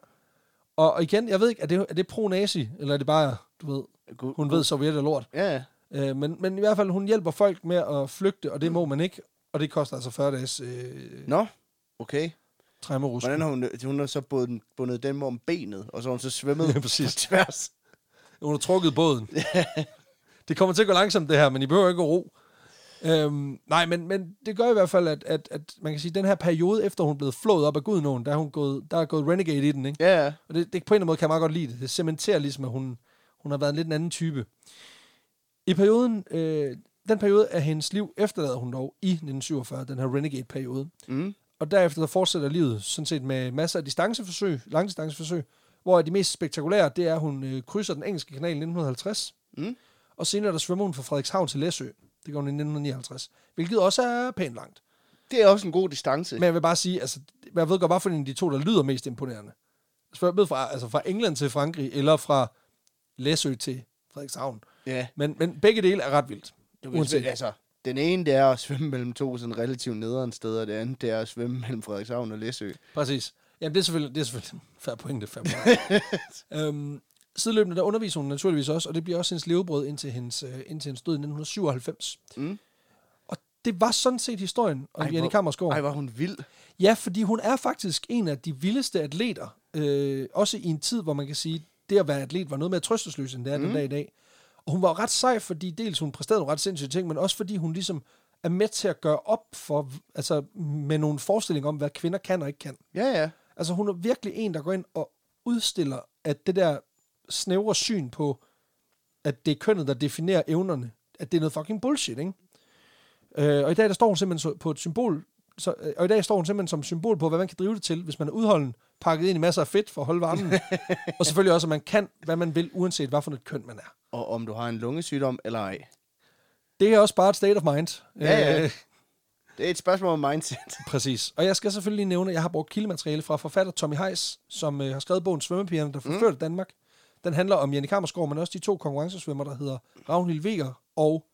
Og, og igen, jeg ved ikke, er det, er det pro-nazi, eller er det bare, du ved, god, hun ved, Sovjet er lort. Ja, ja. Øh, men, men i hvert fald, hun hjælper folk med at flygte, og det må man ikke. Og det koster altså 40 dages øh, Nå, okay. træmmerus. Hvordan har hun, hun har så bundet, bundet dem om benet, og så har hun så svømmet Ja, præcis. tværs. Hun har trukket båden. det kommer til at gå langsomt, det her, men I behøver ikke at ro. Øhm, nej, men, men det gør i hvert fald, at, at, at man kan sige, at den her periode, efter hun er blevet flået op af Gudnåen, der er, hun gået, der er gået renegade i den, ikke? Ja, ja. Og det, det på en eller anden måde kan jeg meget godt lide det. Det cementerer ligesom, at hun, hun har været en lidt en anden type. I perioden, øh, den periode af hendes liv efterlader hun dog i 1947, den her Renegade-periode. Mm. Og derefter der fortsætter livet sådan set med masser af distanceforsøg, langdistanceforsøg, hvor de mest spektakulære, det er, at hun øh, krydser den engelske kanal i 1950, Mm. og senere der svømmer hun fra Frederikshavn til Læsø. Det går hun i 1959, hvilket også er pænt langt. Det er også en god distance. Men jeg vil bare sige, altså, jeg ved godt, hvad for en af de to, der lyder mest imponerende. Svømmet fra, altså fra England til Frankrig, eller fra Læsø til Frederikshavn. Ja. Men, men begge dele er ret vildt. Du kan Uanset. svømme, altså, den ene, det er at svømme mellem to sådan relativt nederen steder, og det andet, det er at svømme mellem Frederikshavn og Læsø. Præcis. Jamen, det er selvfølgelig, det er selvfølgelig færre pointe, færre point. øhm, sideløbende, der underviser hun naturligvis også, og det bliver også hendes levebrød indtil hendes, øh, indtil hendes død i 1997. Mm. Og det var sådan set historien om Ej, Jenny Kammersgaard. Ej, var hun vild. Ja, fordi hun er faktisk en af de vildeste atleter. Øh, også i en tid, hvor man kan sige, det at være atlet var noget mere trøstesløs, end det er mm. den dag i dag. Og hun var ret sej, fordi dels hun præsterede nogle ret sindssyge ting, men også fordi hun ligesom er med til at gøre op for, altså med nogle forestillinger om, hvad kvinder kan og ikke kan. Ja, ja. Altså hun er virkelig en, der går ind og udstiller, at det der snævre syn på, at det er kønnet, der definerer evnerne, at det er noget fucking bullshit, ikke? Øh, og i dag der står hun simpelthen på et symbol, så, øh, og i dag står hun simpelthen som symbol på, hvad man kan drive det til, hvis man er udholden, pakket ind i masser af fedt for at holde varmen. og selvfølgelig også, at man kan, hvad man vil, uanset hvad for et køn man er. Og om du har en lungesygdom eller ej. Det er også bare et state of mind. Ja, ja. Øh, Det er et spørgsmål om mindset. Præcis. Og jeg skal selvfølgelig lige nævne, at jeg har brugt kildemateriale fra forfatter Tommy Heiss, som øh, har skrevet bogen Svømmepigerne, der forførte mm. Danmark. Den handler om Jenny Kammersgaard, men også de to konkurrencesvømmer, der hedder Ragnhild Weger og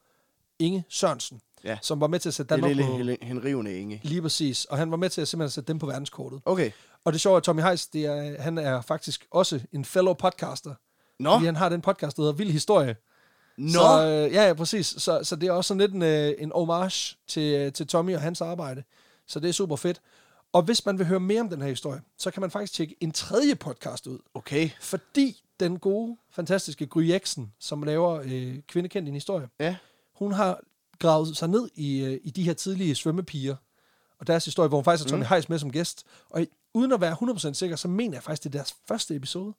Inge Sørensen, Ja. som var med til at sætte Det Danmark lille på... Henrivende Inge. Lige præcis. Og han var med til at simpelthen sætte dem på verdenskortet. Okay. Og det sjove er, at Tommy Heiss, det er, han er faktisk også en fellow podcaster. Nå, Fordi han har den podcast, der hedder Vild Historie. nå. Så, øh, ja, ja, præcis. Så, så det er også sådan lidt en, øh, en homage til, øh, til Tommy og hans arbejde. Så det er super fedt. Og hvis man vil høre mere om den her historie, så kan man faktisk tjekke en tredje podcast ud. Okay. Fordi den gode, fantastiske Gry Eksen, som laver øh, Kvindekendt en historie, Ja. hun har gravet sig ned i, øh, i de her tidlige svømmepiger, og deres historie, hvor hun faktisk har Tommy mm. Heiss med som gæst. Og uden at være 100% sikker, så mener jeg faktisk, det er deres første episode.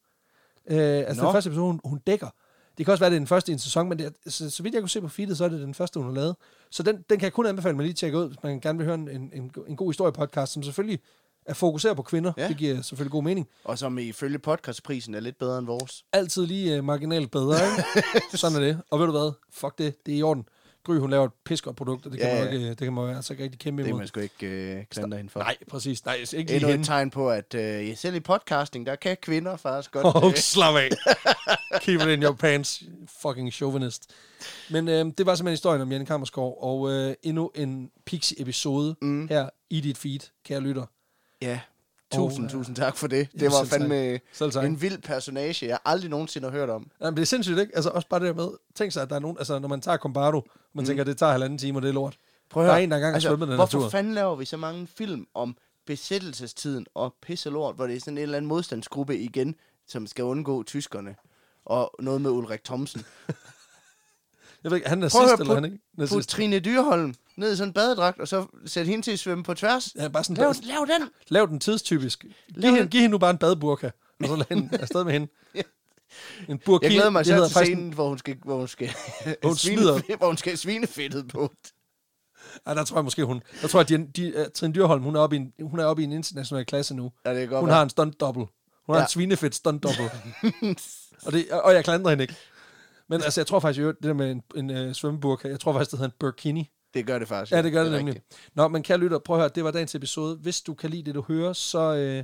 Øh, altså Nå. den første episode, hun, hun dækker. Det kan også være, det er den første i en sæson, men det er, så, så vidt jeg kunne se på feedet, så er det den første, hun har lavet. Så den, den kan jeg kun anbefale, at man lige tjekke ud, hvis man gerne vil høre en, en, en, en god historiepodcast, som selvfølgelig er fokuseret på kvinder. Ja. Det giver selvfølgelig god mening. Og som ifølge podcastprisen er lidt bedre end vores. Altid lige uh, marginalt bedre, ikke? Sådan er det. Og ved du hvad? Fuck det. Det er i orden. Gry, hun laver et pissegodt produkt, og det kan, Ja, man, ja. ikke, det kan man jo altså ikke rigtig kæmpe Det imod. man sgu ikke øh, klandre hende for. Nej, præcis. Nej, ikke Endnu et hende. tegn på, at øh, selv i podcasting, der kan kvinder faktisk godt... Åh, øh, oh, slap af. Keep it in your pants, fucking chauvinist. Men øh, det var simpelthen historien om Janne Kammersgaard, og øh, endnu en Pixie-episode mm. her i dit feed, kære lytter. ja, tusind, Og, øh, tusind tak for det. ja, Det var selv tak. fandme tak. en vild personage, jeg aldrig nogensinde har hørt om. Jamen, det er sindssygt, ikke? Altså også bare det der med, tænk sig, at der er nogen, altså når man tager Combardo, man mm. tænker, at det tager halvanden time, og det er lort. Prøv at Der er høre, en, der engang har svømmet den hvorfor tur. fanden laver vi så mange film om besættelsestiden og pisse lort, hvor det er sådan en eller anden modstandsgruppe igen, som skal undgå tyskerne? Og noget med Ulrik Thomsen. Jeg ved ikke, han er nazist, høre, eller han ikke? Nazist. Trine Dyrholm ned i sådan en badedragt, og så sæt hende til at svømme på tværs. Ja, bare sådan, Lav, lav den! lav den tidstypisk. Giv Lav hende, den. giv hende nu bare en badeburka, og så lad hende afsted med hende. Ja. En burki, Jeg glæder mig hedder til scenen, hvor hun skal, hvor hun skal, Hun svine, hvor hun skal have svinefedtet på. Ja, der tror jeg måske, hun... Der tror jeg, at de, de, uh, Trine Dyrholm, hun er, oppe i en, hun er oppe i en international klasse nu. Ja, det kan godt Hun har en stunt double. Hun har Ja. en svinefedt stunt double. og, det, og jeg klandrer hende ikke. Men altså, jeg tror faktisk, at det der med en, en uh, svømmeburka, jeg tror faktisk, det hedder en burkini. Det gør det faktisk. Ja, det gør det, er nemlig. rigtigt. Nå, men kære lytter, prøv at høre, det var dagens episode. Hvis du kan lide det, du hører, så, øh,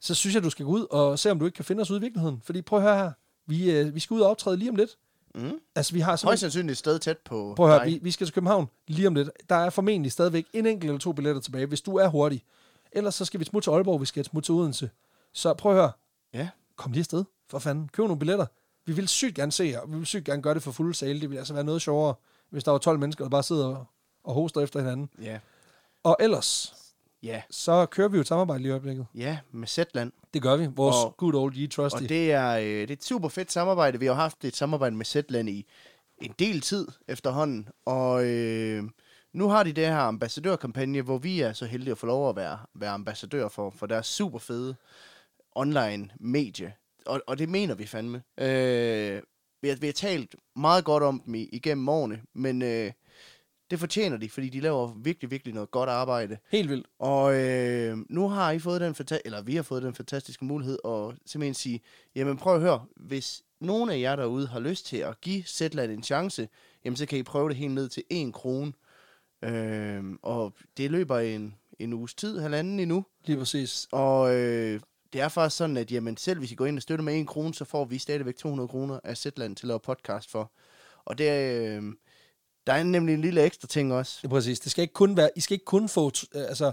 så synes jeg, du skal gå ud og se, om du ikke kan finde os ude i virkeligheden. Fordi prøv at høre her, vi, øh, vi skal ud og optræde lige om lidt. Mm. Altså, vi har Højst simpelthen... sandsynligt et sted tæt på Prøv at høre, dig. vi, vi skal til København lige om lidt. Der er formentlig stadigvæk en enkelt eller to billetter tilbage, hvis du er hurtig. Ellers så skal vi smutte til Aalborg, vi skal smutte til Odense. Så prøv at høre, Ja. kom lige afsted, for fanden. Køb nogle billetter. Vi vil sygt gerne se jer, og vi vil sygt gerne gøre det for fulde sale. Det vil altså være noget sjovere, hvis der var 12 mennesker, der bare sidder og, hoster efter hinanden. Ja. Og ellers, Ja. så kører vi jo et samarbejde lige i øjeblikket. Ja, med Zetland. Det gør vi. Vores Og- good old Ye Trusty. Og det er, øh, det er et super fedt samarbejde. Vi har haft et samarbejde med Zetland i en del tid efterhånden. Og øh, nu har de det her ambassadørkampagne, hvor vi er så heldige at få lov at være, være ambassadør for, for deres super fede online medie. Og, og det mener vi fandme. Øh, vi, har, vi har talt meget godt om dem i, igennem årene, men øh, det fortjener de, fordi de laver virkelig, virkelig noget godt arbejde. Helt vildt. Og øh, nu har I fået den fanta- eller vi har fået den fantastiske mulighed at simpelthen sige, jamen prøv at høre, hvis nogen af jer derude har lyst til at give Zetland en chance, jamen så kan I prøve det helt ned til 1 krone. Øh, og det løber en, en uges tid, halvanden endnu. Lige præcis. Og øh, det er faktisk sådan, at jamen, selv hvis I går ind og støtter med 1 krone, så får vi stadigvæk 200 kroner af Zetland til at lave podcast for. Og det øh, der er nemlig en lille ekstra ting også. Det er præcis. Det skal ikke kun være, I skal ikke kun få øh, altså,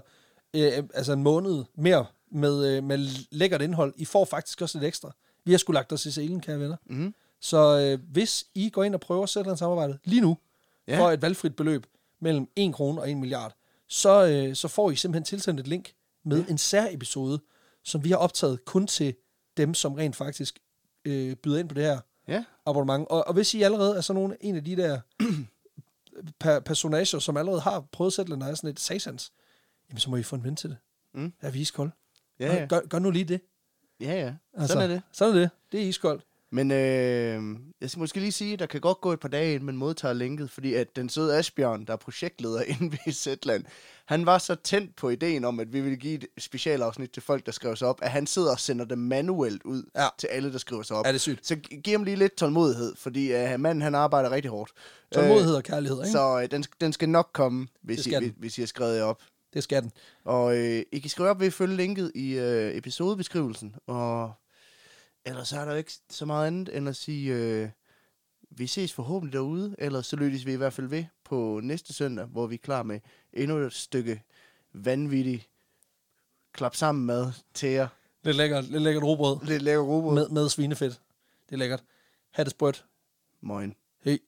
øh, altså en måned mere med, øh, med lækkert indhold. I får faktisk også lidt ekstra. Vi har sgu lagt os i selen, kære venner. Mm-hmm. Så øh, hvis I går ind og prøver at sætte en samarbejde lige nu, Ja. ja. for et valgfrit beløb mellem 1 krone og 1 milliard, så, øh, så får I simpelthen tilsendt et link med ja. en sær episode, som vi har optaget kun til dem, som rent faktisk øh, byder ind på det her Ja. abonnement. Og, og hvis I allerede er sådan nogle, en af de der per, personager, som allerede har prøvet at sætte og er sådan et satans, jamen så må I få en ven til det. Mm. Er vi iskold? Ja, ja. Gør, gør nu lige det. Ja, ja. Altså, Sådan er det. Sådan er det. Det er iskoldt. Men øh, jeg skal måske lige sige, at der kan godt gå et par dage, inden man modtager linket, fordi at den søde Asbjørn, der er projektleder inde ved Zetland, han var så tændt på ideen om, at vi ville give et specialafsnit til folk, der skriver sig op, at han sidder og sender det manuelt ud Ja. til alle, der skriver sig op. Er det sygt? Så gi- giv ham lige lidt tålmodighed, fordi uh, manden han arbejder rigtig hårdt. Tålmodighed og kærlighed, ikke? Så øh, den, den skal nok komme, hvis, I, hvis, hvis I har skrevet jer op. Det skal den. Og øh, I kan skrive op ved at følge linket i øh, episodebeskrivelsen. Og ellers så er der jo ikke så meget andet end at sige, øh, vi ses forhåbentlig derude. Ellers så lyttes vi i hvert fald ved på næste søndag, hvor vi er klar med endnu et stykke vanvittigt klap sammen mad til jer. Lidt lækkert, lidt lækkert robrød Lidt lækker robrød. med, med svinefedt. Det er lækkert. Ha' det sprødt. Moin. Hej.